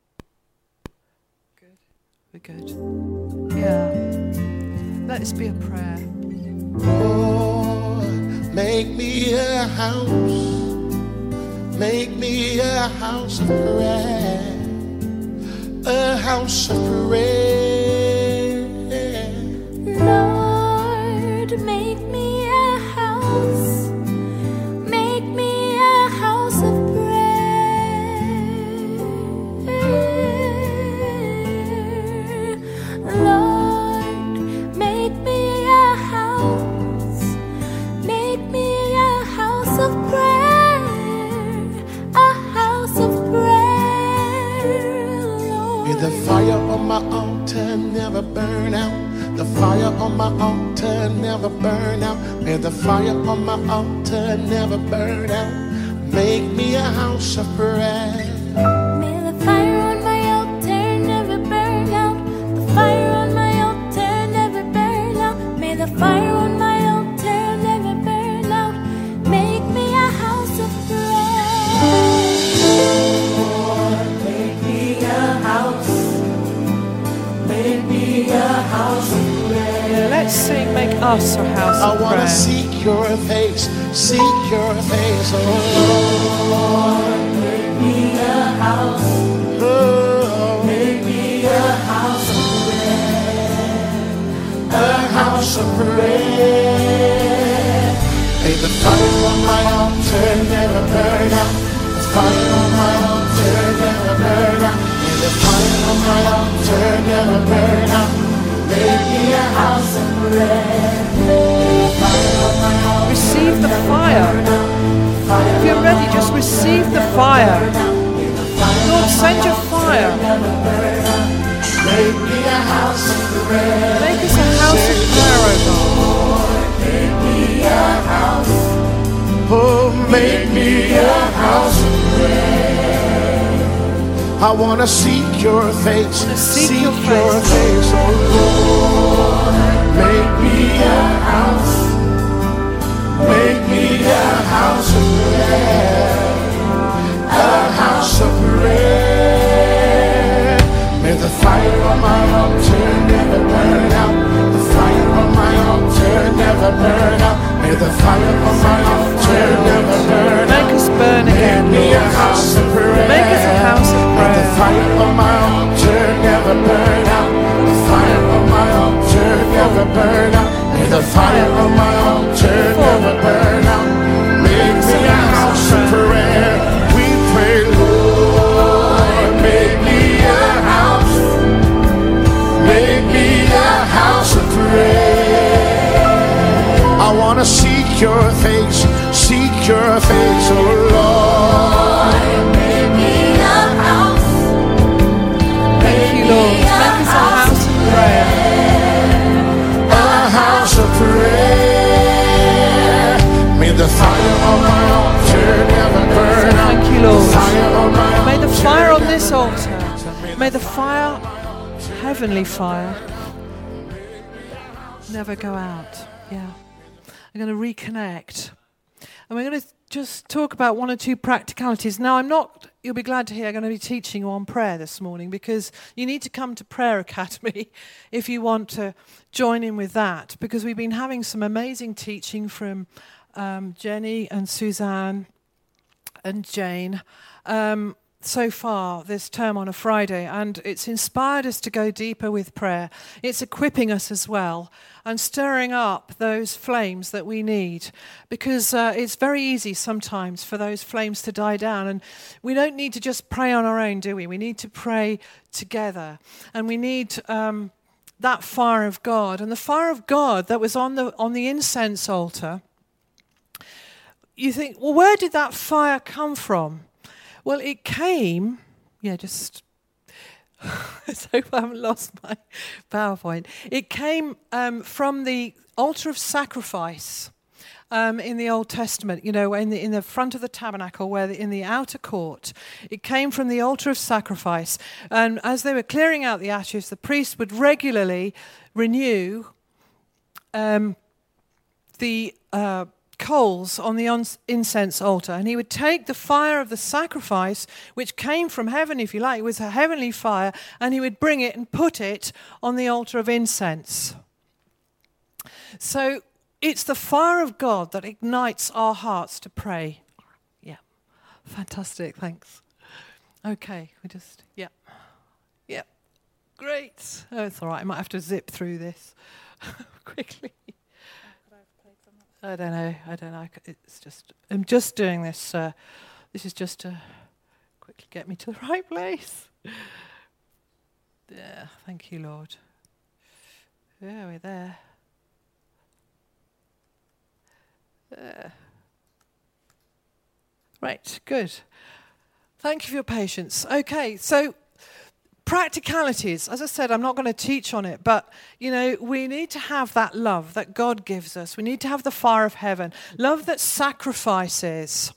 Good. We're good. Yeah. Let this be a prayer. Lord, make me a house. Make me a house of prayer. A house of prayer. Fire on my altar never burn out. The fire on my altar never burn out. May the fire on my altar never burn out. Make me a house of prayer. I want to seek your face. wanna seek your face. face, oh Lord. Make me a house. Make me a house of prayer. A house of prayer. May the fire on my altar never burn out. On my altar never burn out. May the fire on my altar never burn out. Make us burn again, Make me a house of prayer. Make us a house of May the fire on my altar never burn out. The fire on my altar never burn out. May the fire on my altar never burn out. Your face, seek your face, oh Lord. Make me a house. Thank you, Lord. Make us a house of prayer. a house of prayer. May the fire on my altar never burn out. Thank you, Lord. My May the fire on this altar, may the fire, heavenly fire, never go out. Yeah. I'm going to reconnect. And we're going to just talk about one or two practicalities. Now, I'm not, you'll be glad to hear, I'm going to be teaching on prayer this morning because you need to come to Prayer Academy if you want to join in with that because we've been having some amazing teaching from um, Jenny and Suzanne and Jane um, so far this term on a Friday, and it's inspired us to go deeper with prayer. It's equipping us as well and stirring up those flames that we need because uh, it's very easy sometimes for those flames to die down. And we don't need to just pray on our own, do we? We need to pray together, and we need. Um, that fire of God and the fire of God that was on the on the incense altar you think, well, where did that fire come from? Well, it came, yeah, just hope I haven't lost my PowerPoint. It came um, from the altar of sacrifice um, in the Old Testament, you know, in the, in the front of the tabernacle, where the, in the outer court, it came from the altar of sacrifice. And as they were clearing out the ashes, the priest would regularly renew um, the uh, coals on the incense altar, and he would take the fire of the sacrifice, which came from heaven, if you like, it was a heavenly fire, and he would bring it and put it on the altar of incense. So it's the fire of God that ignites our hearts to pray. Yeah, fantastic, thanks. Okay, we just, yeah, yeah, great. Oh, it's all right, I might have to zip through this quickly. I don't know. I don't know. It's just. I'm just doing this. Uh, this is just to quickly get me to the right place. Yeah. Thank you, Lord. Yeah, we're there. There. Right. Good. Thank you for your patience. Okay. So practicalities. As i said i'm not going to teach on it but you know we need to have that love that god gives us. We need to have the fire of heaven love that sacrifices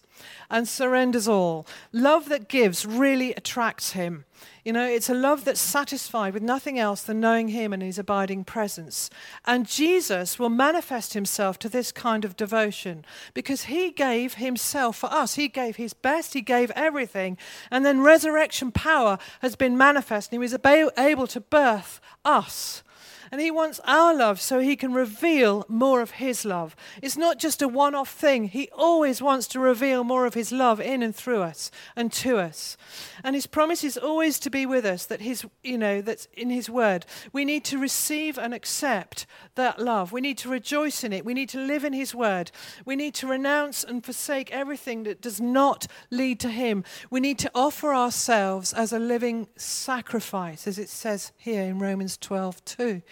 and surrenders all. Love that gives really attracts him. You know it's a love that's satisfied with nothing else than knowing him and his abiding presence. And jesus will manifest himself to this kind of devotion because he gave himself for us. He gave his best he gave everything and then resurrection power has been manifest and he was able to birth us and he wants our love so he can reveal more of his love. It's not just a one off thing. He always wants to reveal more of his love in and through us and to us. And his promise is always to be with us, that his, you know, that's in his word. We need to receive and accept that love. We need to rejoice in it. We need to live in his word. We need to renounce and forsake everything that does not lead to him. We need to offer ourselves as a living sacrifice, as it says here in Romans 12 2.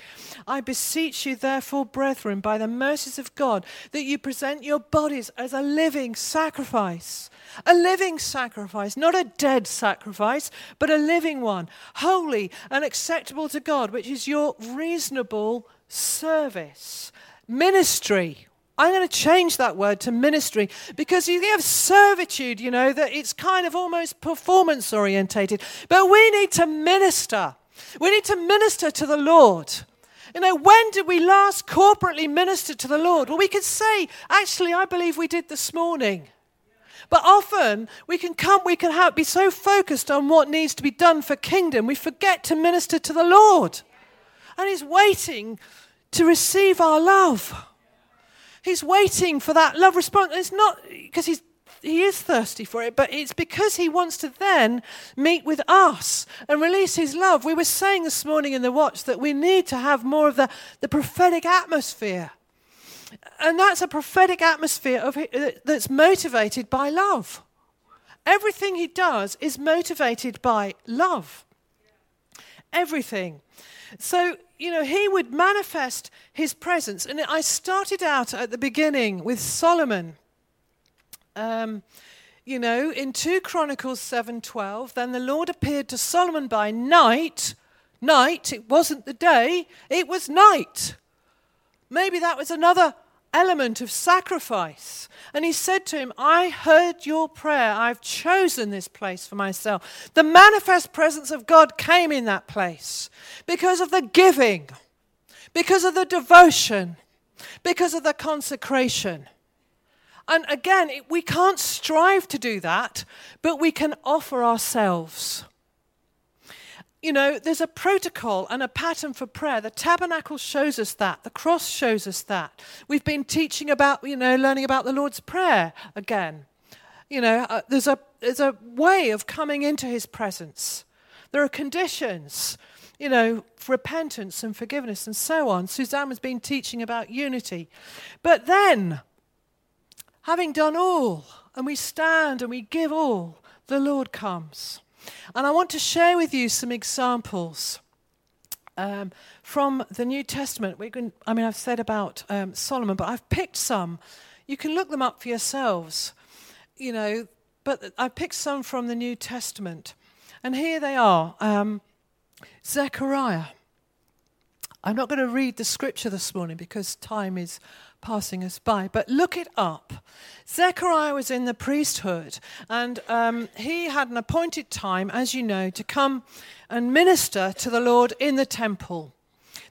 I beseech you, therefore, brethren, by the mercies of God, that you present your bodies as a living sacrifice. A living sacrifice, not a dead sacrifice, but a living one, holy and acceptable to God, which is your reasonable service. Ministry. I'm going to change that word to ministry because you have servitude, you know, that it's kind of almost performance orientated. But we need to minister. We need to minister to the Lord. You know, when did we last corporately minister to the Lord? Well, we could say, actually, I believe we did this morning. But often we can come, we can have, be so focused on what needs to be done for kingdom, we forget to minister to the Lord. And He's waiting to receive our love. He's waiting for that love response. It's not because he's he is thirsty for it, but it's because he wants to then meet with us and release his love. We were saying this morning in the watch that we need to have more of the, the prophetic atmosphere. And that's a prophetic atmosphere of, uh, that's motivated by love. Everything he does is motivated by love. Everything. So, you know, he would manifest his presence. And I started out at the beginning with Solomon. Um, you know, in 2 Chronicles 7:12, then the Lord appeared to Solomon by night. Night, it wasn't the day, it was night. Maybe that was another element of sacrifice. And he said to him, I heard your prayer. I've chosen this place for myself. The manifest presence of God came in that place because of the giving, because of the devotion, because of the consecration. And again, it, we can't strive to do that, but we can offer ourselves. You know, there's a protocol and a pattern for prayer. The tabernacle shows us that. The cross shows us that. We've been teaching about, you know, learning about the Lord's Prayer again. You know, uh, there's, a, there's a way of coming into his presence. There are conditions, you know, repentance and forgiveness and so on. Suzanne has been teaching about unity. But then, having done all, and we stand and we give all, the Lord comes. And I want to share with you some examples um, from the New Testament. We can, I mean, I've said about um, Solomon, but I've picked some. You can look them up for yourselves, you know, but I've picked some from the New Testament. And here they are. Um, Zechariah. I'm not going to read the scripture this morning because time is passing us by, but look it up. Zechariah was in the priesthood, and um, he had an appointed time, as you know, to come and minister to the Lord in the temple.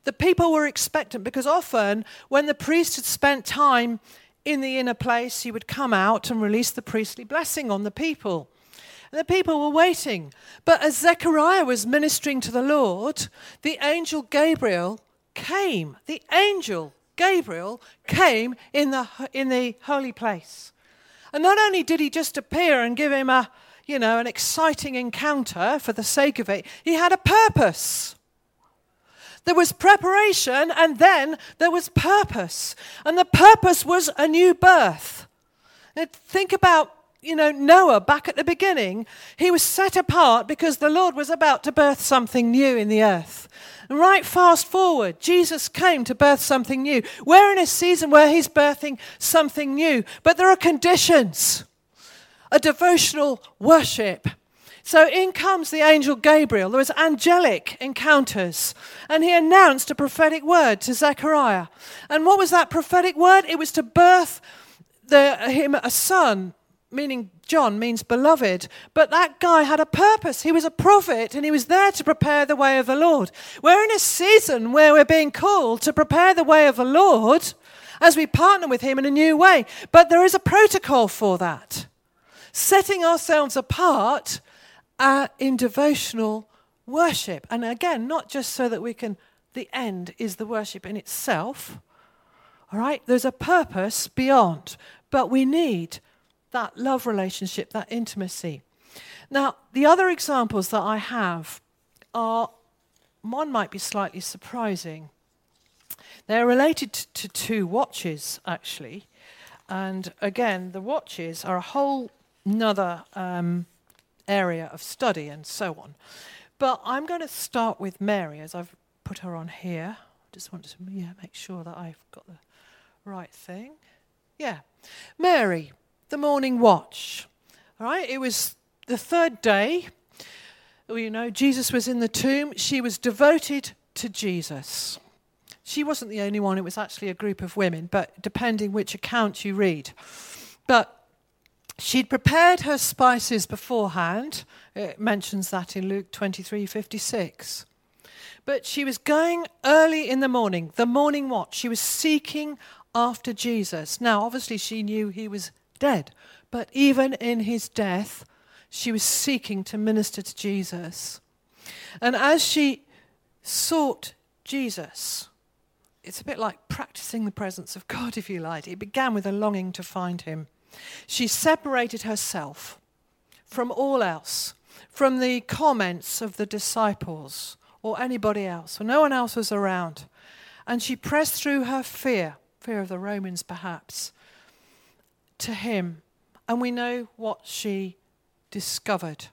The people were expectant because often when the priest had spent time in the inner place, he would come out and release the priestly blessing on the people. And the people were waiting. But as Zechariah was ministering to the Lord, the angel Gabriel came. The angel Gabriel came in the, in the holy place. And not only did he just appear and give him a, you know, an exciting encounter for the sake of it, he had a purpose. There was preparation and then there was purpose. And the purpose was a new birth. Now, think about, you know, Noah back at the beginning. He was set apart because the Lord was about to birth something new in the earth. And right fast forward, Jesus came to birth something new. We're in a season where he's birthing something new, but there are conditions. A devotional worship so in comes the angel Gabriel. There was angelic encounters, and he announced a prophetic word to Zechariah. And what was that prophetic word? It was to birth the, him a son, meaning John means beloved. But that guy had a purpose. He was a prophet, and he was there to prepare the way of the Lord. We're in a season where we're being called to prepare the way of the Lord as we partner with him in a new way. But there is a protocol for that. Setting ourselves apart uh, in devotional worship. And again, not just so that we can, the end is the worship in itself. All right? There's a purpose beyond, but we need that love relationship, that intimacy. Now, the other examples that I have are one might be slightly surprising. They're related to two watches, actually. And again, the watches are a whole another um, area of study and so on. But I'm going to start with Mary as I've put her on here. I Just want to yeah, make sure that I've got the right thing. Yeah. Mary, the morning watch. All right, it was the third day. Well, you know, Jesus was in the tomb. She was devoted to Jesus. She wasn't the only one, it was actually a group of women, but depending which account you read. But She'd prepared her spices beforehand. It mentions that in Luke 23 56. But she was going early in the morning, the morning watch. She was seeking after Jesus. Now, obviously, she knew he was dead, but even in his death, she was seeking to minister to Jesus. And as she sought Jesus, it's a bit like practicing the presence of God, if you like. It began with a longing to find him. She separated herself from all else, from the comments of the disciples or anybody else, or no one else was around. And she pressed through her fear, fear of the Romans perhaps, to him. And we know what she discovered.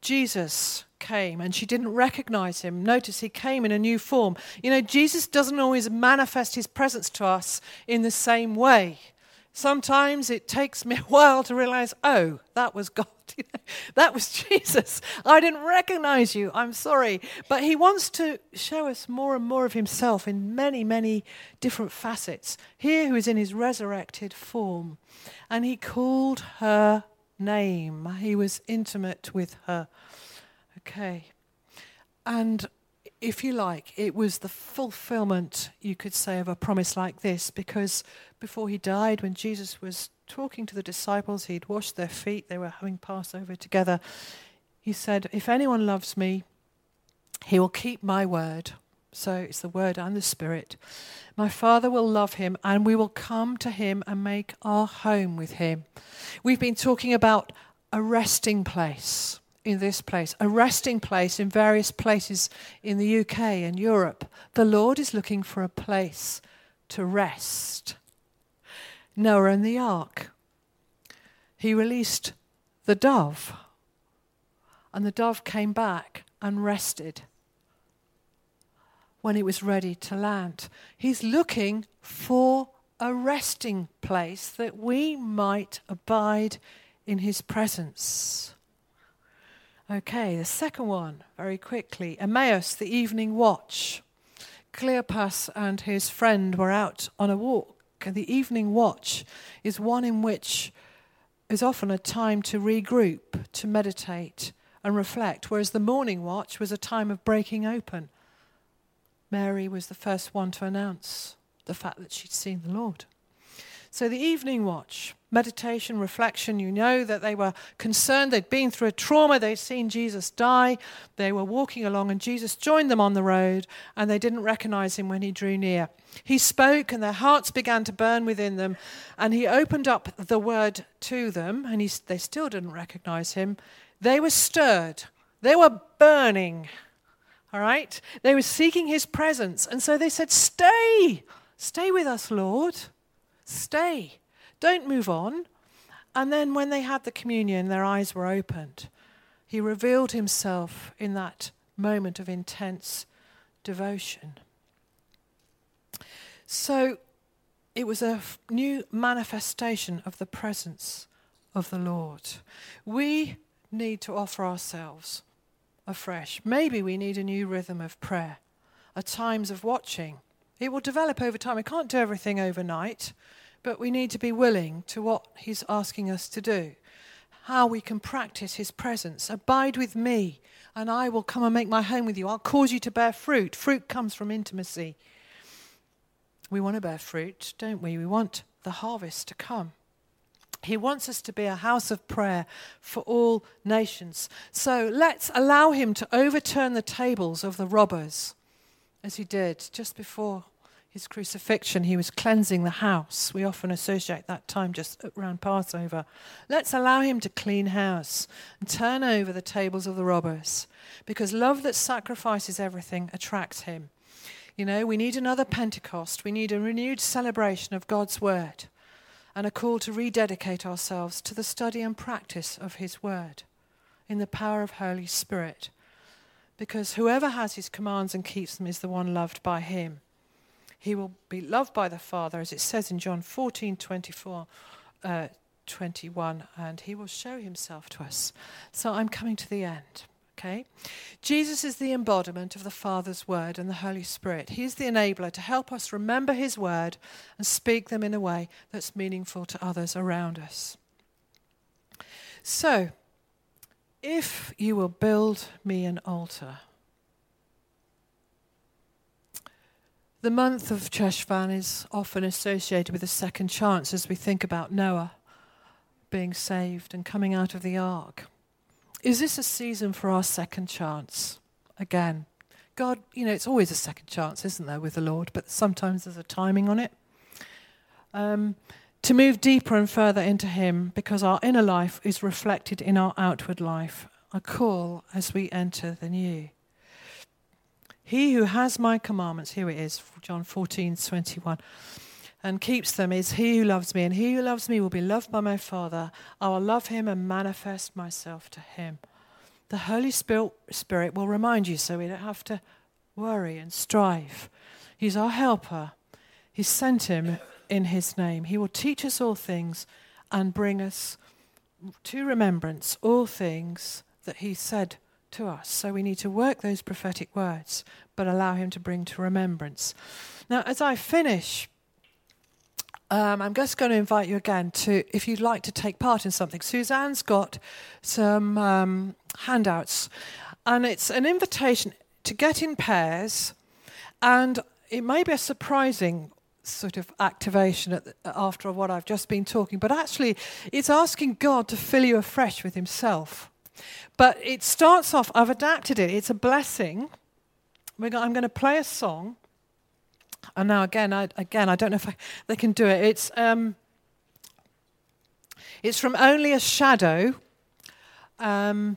Jesus came and she didn't recognize him. Notice he came in a new form. You know, Jesus doesn't always manifest his presence to us in the same way. Sometimes it takes me a while to realize, oh, that was God. that was Jesus. I didn't recognize you. I'm sorry. But he wants to show us more and more of himself in many, many different facets. Here, who is in his resurrected form. And he called her name, he was intimate with her. Okay. And if you like, it was the fulfillment, you could say, of a promise like this, because before he died, when Jesus was talking to the disciples, he'd washed their feet, they were having Passover together. He said, If anyone loves me, he will keep my word. So it's the word and the spirit. My Father will love him, and we will come to him and make our home with him. We've been talking about a resting place in this place, a resting place in various places in the UK and Europe. The Lord is looking for a place to rest. Noah and the ark. He released the dove, and the dove came back and rested when it was ready to land. He's looking for a resting place that we might abide in his presence. Okay, the second one, very quickly Emmaus, the evening watch. Cleopas and his friend were out on a walk. The evening watch is one in which is often a time to regroup, to meditate and reflect, whereas the morning watch was a time of breaking open. Mary was the first one to announce the fact that she'd seen the Lord. So the evening watch, meditation, reflection, you know that they were concerned. They'd been through a trauma. They'd seen Jesus die. They were walking along, and Jesus joined them on the road, and they didn't recognize him when he drew near. He spoke, and their hearts began to burn within them, and he opened up the word to them, and he, they still didn't recognize him. They were stirred, they were burning. All right? They were seeking his presence. And so they said, Stay, stay with us, Lord. Stay. Don't move on. And then when they had the communion, their eyes were opened. He revealed himself in that moment of intense devotion. So it was a f- new manifestation of the presence of the Lord. We need to offer ourselves afresh. Maybe we need a new rhythm of prayer, a times of watching. It will develop over time. We can't do everything overnight, but we need to be willing to what He's asking us to do. How we can practice His presence. Abide with me, and I will come and make my home with you. I'll cause you to bear fruit. Fruit comes from intimacy. We want to bear fruit, don't we? We want the harvest to come. He wants us to be a house of prayer for all nations. So let's allow him to overturn the tables of the robbers, as he did just before his crucifixion. He was cleansing the house. We often associate that time just around Passover. Let's allow him to clean house and turn over the tables of the robbers, because love that sacrifices everything attracts him. You know, we need another Pentecost. We need a renewed celebration of God's word and a call to rededicate ourselves to the study and practice of His Word in the power of Holy Spirit. Because whoever has His commands and keeps them is the one loved by Him. He will be loved by the Father, as it says in John 14 24, uh, 21, and He will show Himself to us. So I'm coming to the end. Okay? Jesus is the embodiment of the Father's word and the Holy Spirit. He is the enabler to help us remember his word and speak them in a way that's meaningful to others around us. So, if you will build me an altar, the month of Cheshvan is often associated with a second chance as we think about Noah being saved and coming out of the ark. Is this a season for our second chance? Again, God, you know, it's always a second chance, isn't there, with the Lord, but sometimes there's a timing on it. Um, to move deeper and further into Him because our inner life is reflected in our outward life. A call as we enter the new. He who has my commandments, here it is, John 14, 21, and keeps them is he who loves me, and he who loves me will be loved by my Father. I will love him and manifest myself to him. The Holy Spirit, Spirit will remind you so we don't have to worry and strive. He's our helper. He sent him in his name. He will teach us all things and bring us to remembrance all things that he said to us. So we need to work those prophetic words, but allow him to bring to remembrance. Now, as I finish, um, I'm just going to invite you again to, if you'd like to take part in something. Suzanne's got some um, handouts, and it's an invitation to get in pairs, and it may be a surprising sort of activation the, after what I've just been talking, but actually, it's asking God to fill you afresh with Himself. But it starts off, I've adapted it, it's a blessing. I'm going to play a song. And now again, I, again, I don't know if I, they can do it. It's um, it's from Only a Shadow um,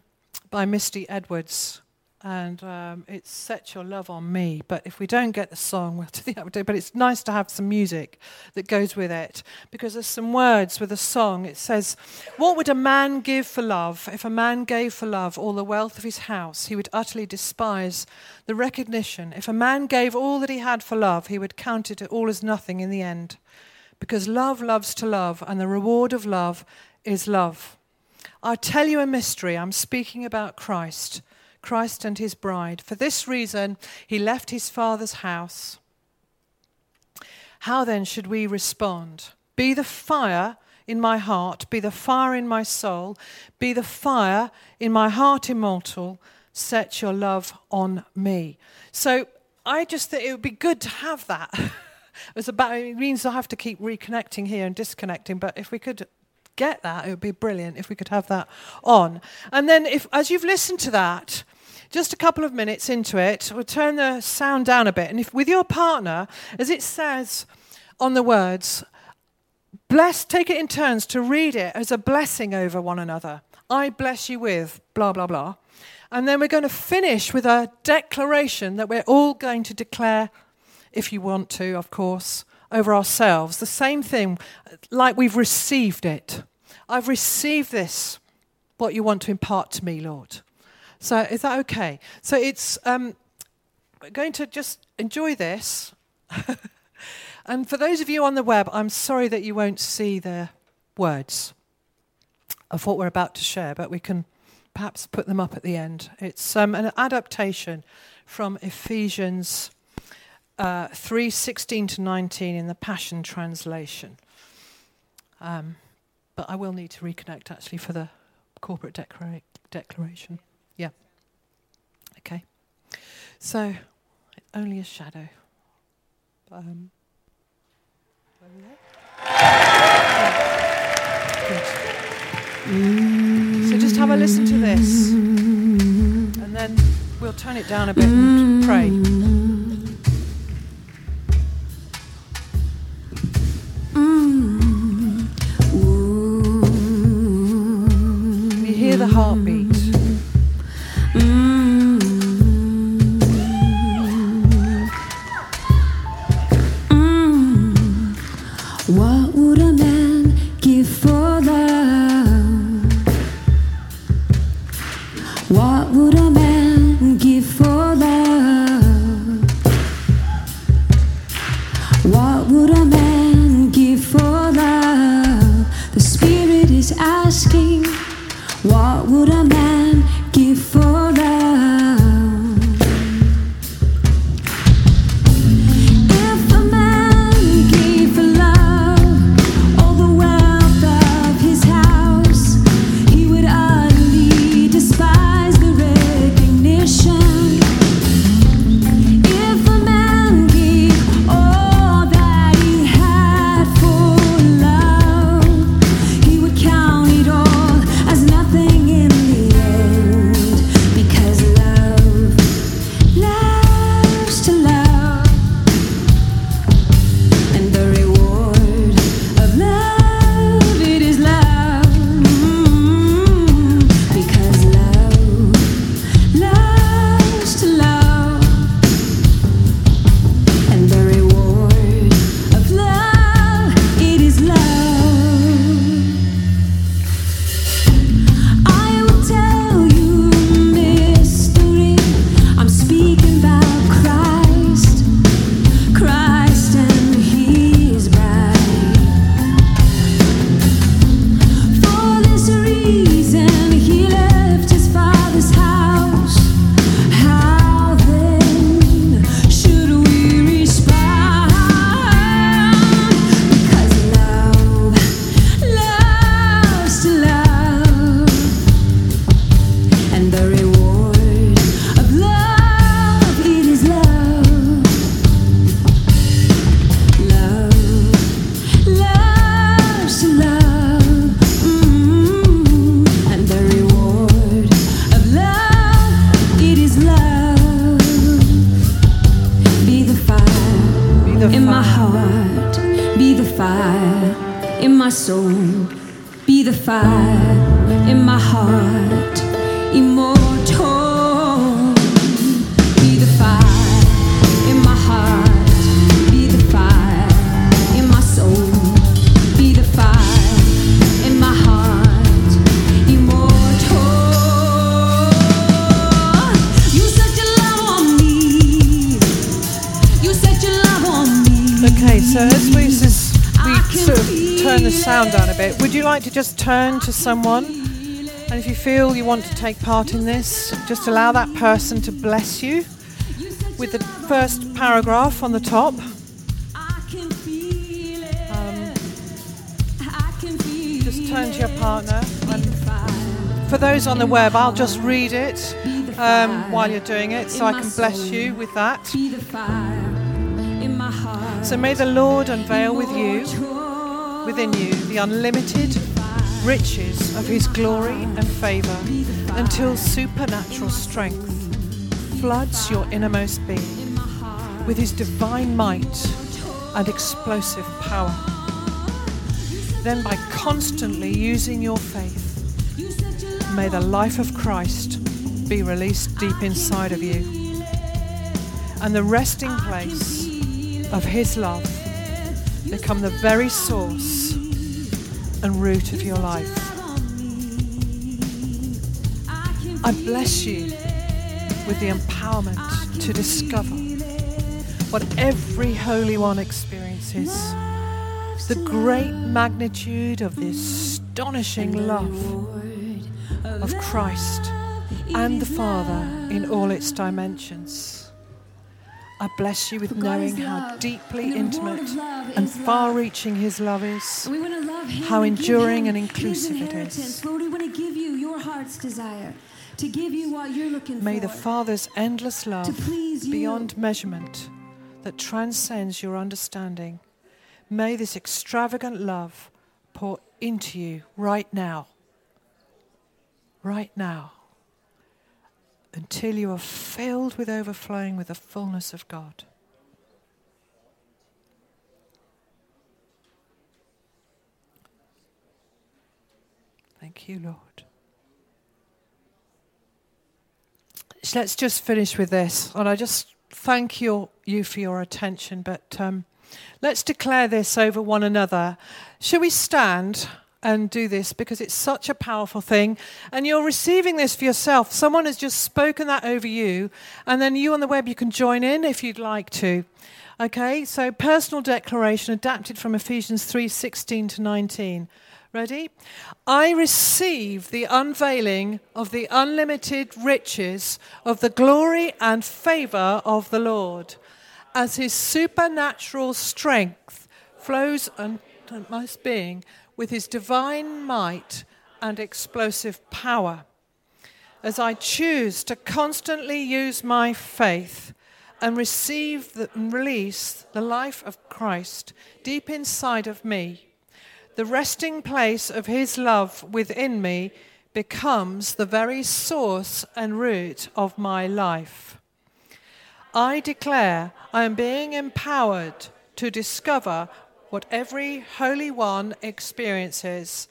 by Misty Edwards, and um, it's Set Your Love on Me. But if we don't get the song, we'll do the other day, But it's nice to have some music that goes with it because there's some words with a song. It says, What would a man give for love? If a man gave for love all the wealth of his house, he would utterly despise the recognition. If a man gave all that he had for love, he would count it all as nothing in the end. Because love loves to love, and the reward of love is love. I'll tell you a mystery. I'm speaking about Christ, Christ and his bride. For this reason, he left his father's house. How then should we respond? Be the fire in my heart, be the fire in my soul, be the fire in my heart immortal. Set your love on me. So I just think it would be good to have that. it's about, it means I have to keep reconnecting here and disconnecting, but if we could get that, it would be brilliant if we could have that on. And then, if as you've listened to that, just a couple of minutes into it, we'll turn the sound down a bit. And if with your partner, as it says on the words, bless, take it in turns to read it as a blessing over one another. I bless you with blah, blah, blah. And then we're going to finish with a declaration that we're all going to declare, if you want to, of course, over ourselves. The same thing, like we've received it. I've received this, what you want to impart to me, Lord. So is that okay? So it's um, going to just enjoy this. and for those of you on the web, I'm sorry that you won't see the words of what we're about to share, but we can perhaps put them up at the end. It's um, an adaptation from Ephesians uh, 3 16 to 19 in the Passion Translation. Um, but I will need to reconnect actually for the corporate declara- declaration. Okay. So, only a shadow. Um, where are we at? Yeah. Good. So just have a listen to this, and then we'll turn it down a bit and pray. Can you hear the heartbeat? What would a man would you like to just turn to someone And if you feel you want to take part in this, just allow that person to bless you with the first paragraph on the top. Um, just turn to your partner. And for those on the web, I'll just read it um, while you're doing it so I can bless you with that. So may the Lord unveil with you, within you, the unlimited riches of his glory and favor until supernatural strength floods your innermost being with his divine might and explosive power. Then, by constantly using your faith, may the life of Christ be released deep inside of you and the resting place of his love become the very source and root of your life. I bless you with the empowerment to discover what every Holy One experiences the great magnitude of the astonishing love of Christ and the Father in all its dimensions. I bless you with knowing how deeply intimate and far reaching His love is. We want to love him How and enduring and inclusive it is. Lord, we want to give you your heart's desire, to give you what you're looking May for. the Father's endless love to please you. beyond measurement that transcends your understanding. May this extravagant love pour into you right now. Right now. Until you are filled with overflowing with the fullness of God. Thank you, Lord. So let's just finish with this. And I just thank you, you for your attention. But um, let's declare this over one another. Shall we stand and do this? Because it's such a powerful thing. And you're receiving this for yourself. Someone has just spoken that over you. And then you on the web, you can join in if you'd like to. Okay, so personal declaration adapted from Ephesians 3 16 to 19. Ready? I receive the unveiling of the unlimited riches of the glory and favor of the Lord as his supernatural strength flows unto my being with his divine might and explosive power. As I choose to constantly use my faith and receive the, and release the life of Christ deep inside of me, the resting place of his love within me becomes the very source and root of my life. I declare I am being empowered to discover what every Holy One experiences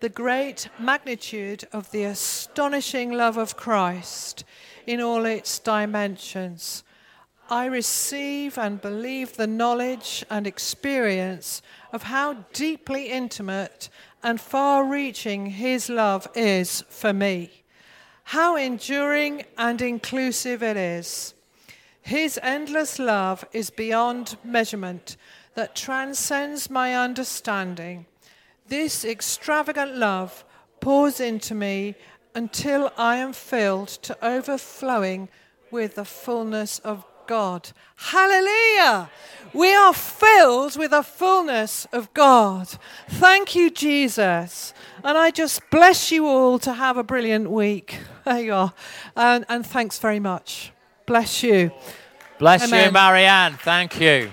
the great magnitude of the astonishing love of Christ in all its dimensions. I receive and believe the knowledge and experience of how deeply intimate and far reaching His love is for me, how enduring and inclusive it is. His endless love is beyond measurement that transcends my understanding. This extravagant love pours into me until I am filled to overflowing with the fullness of God. Hallelujah! We are filled with the fullness of God. Thank you, Jesus. And I just bless you all to have a brilliant week. There you are. And, and thanks very much. Bless you. Bless Amen. you, Marianne. Thank you.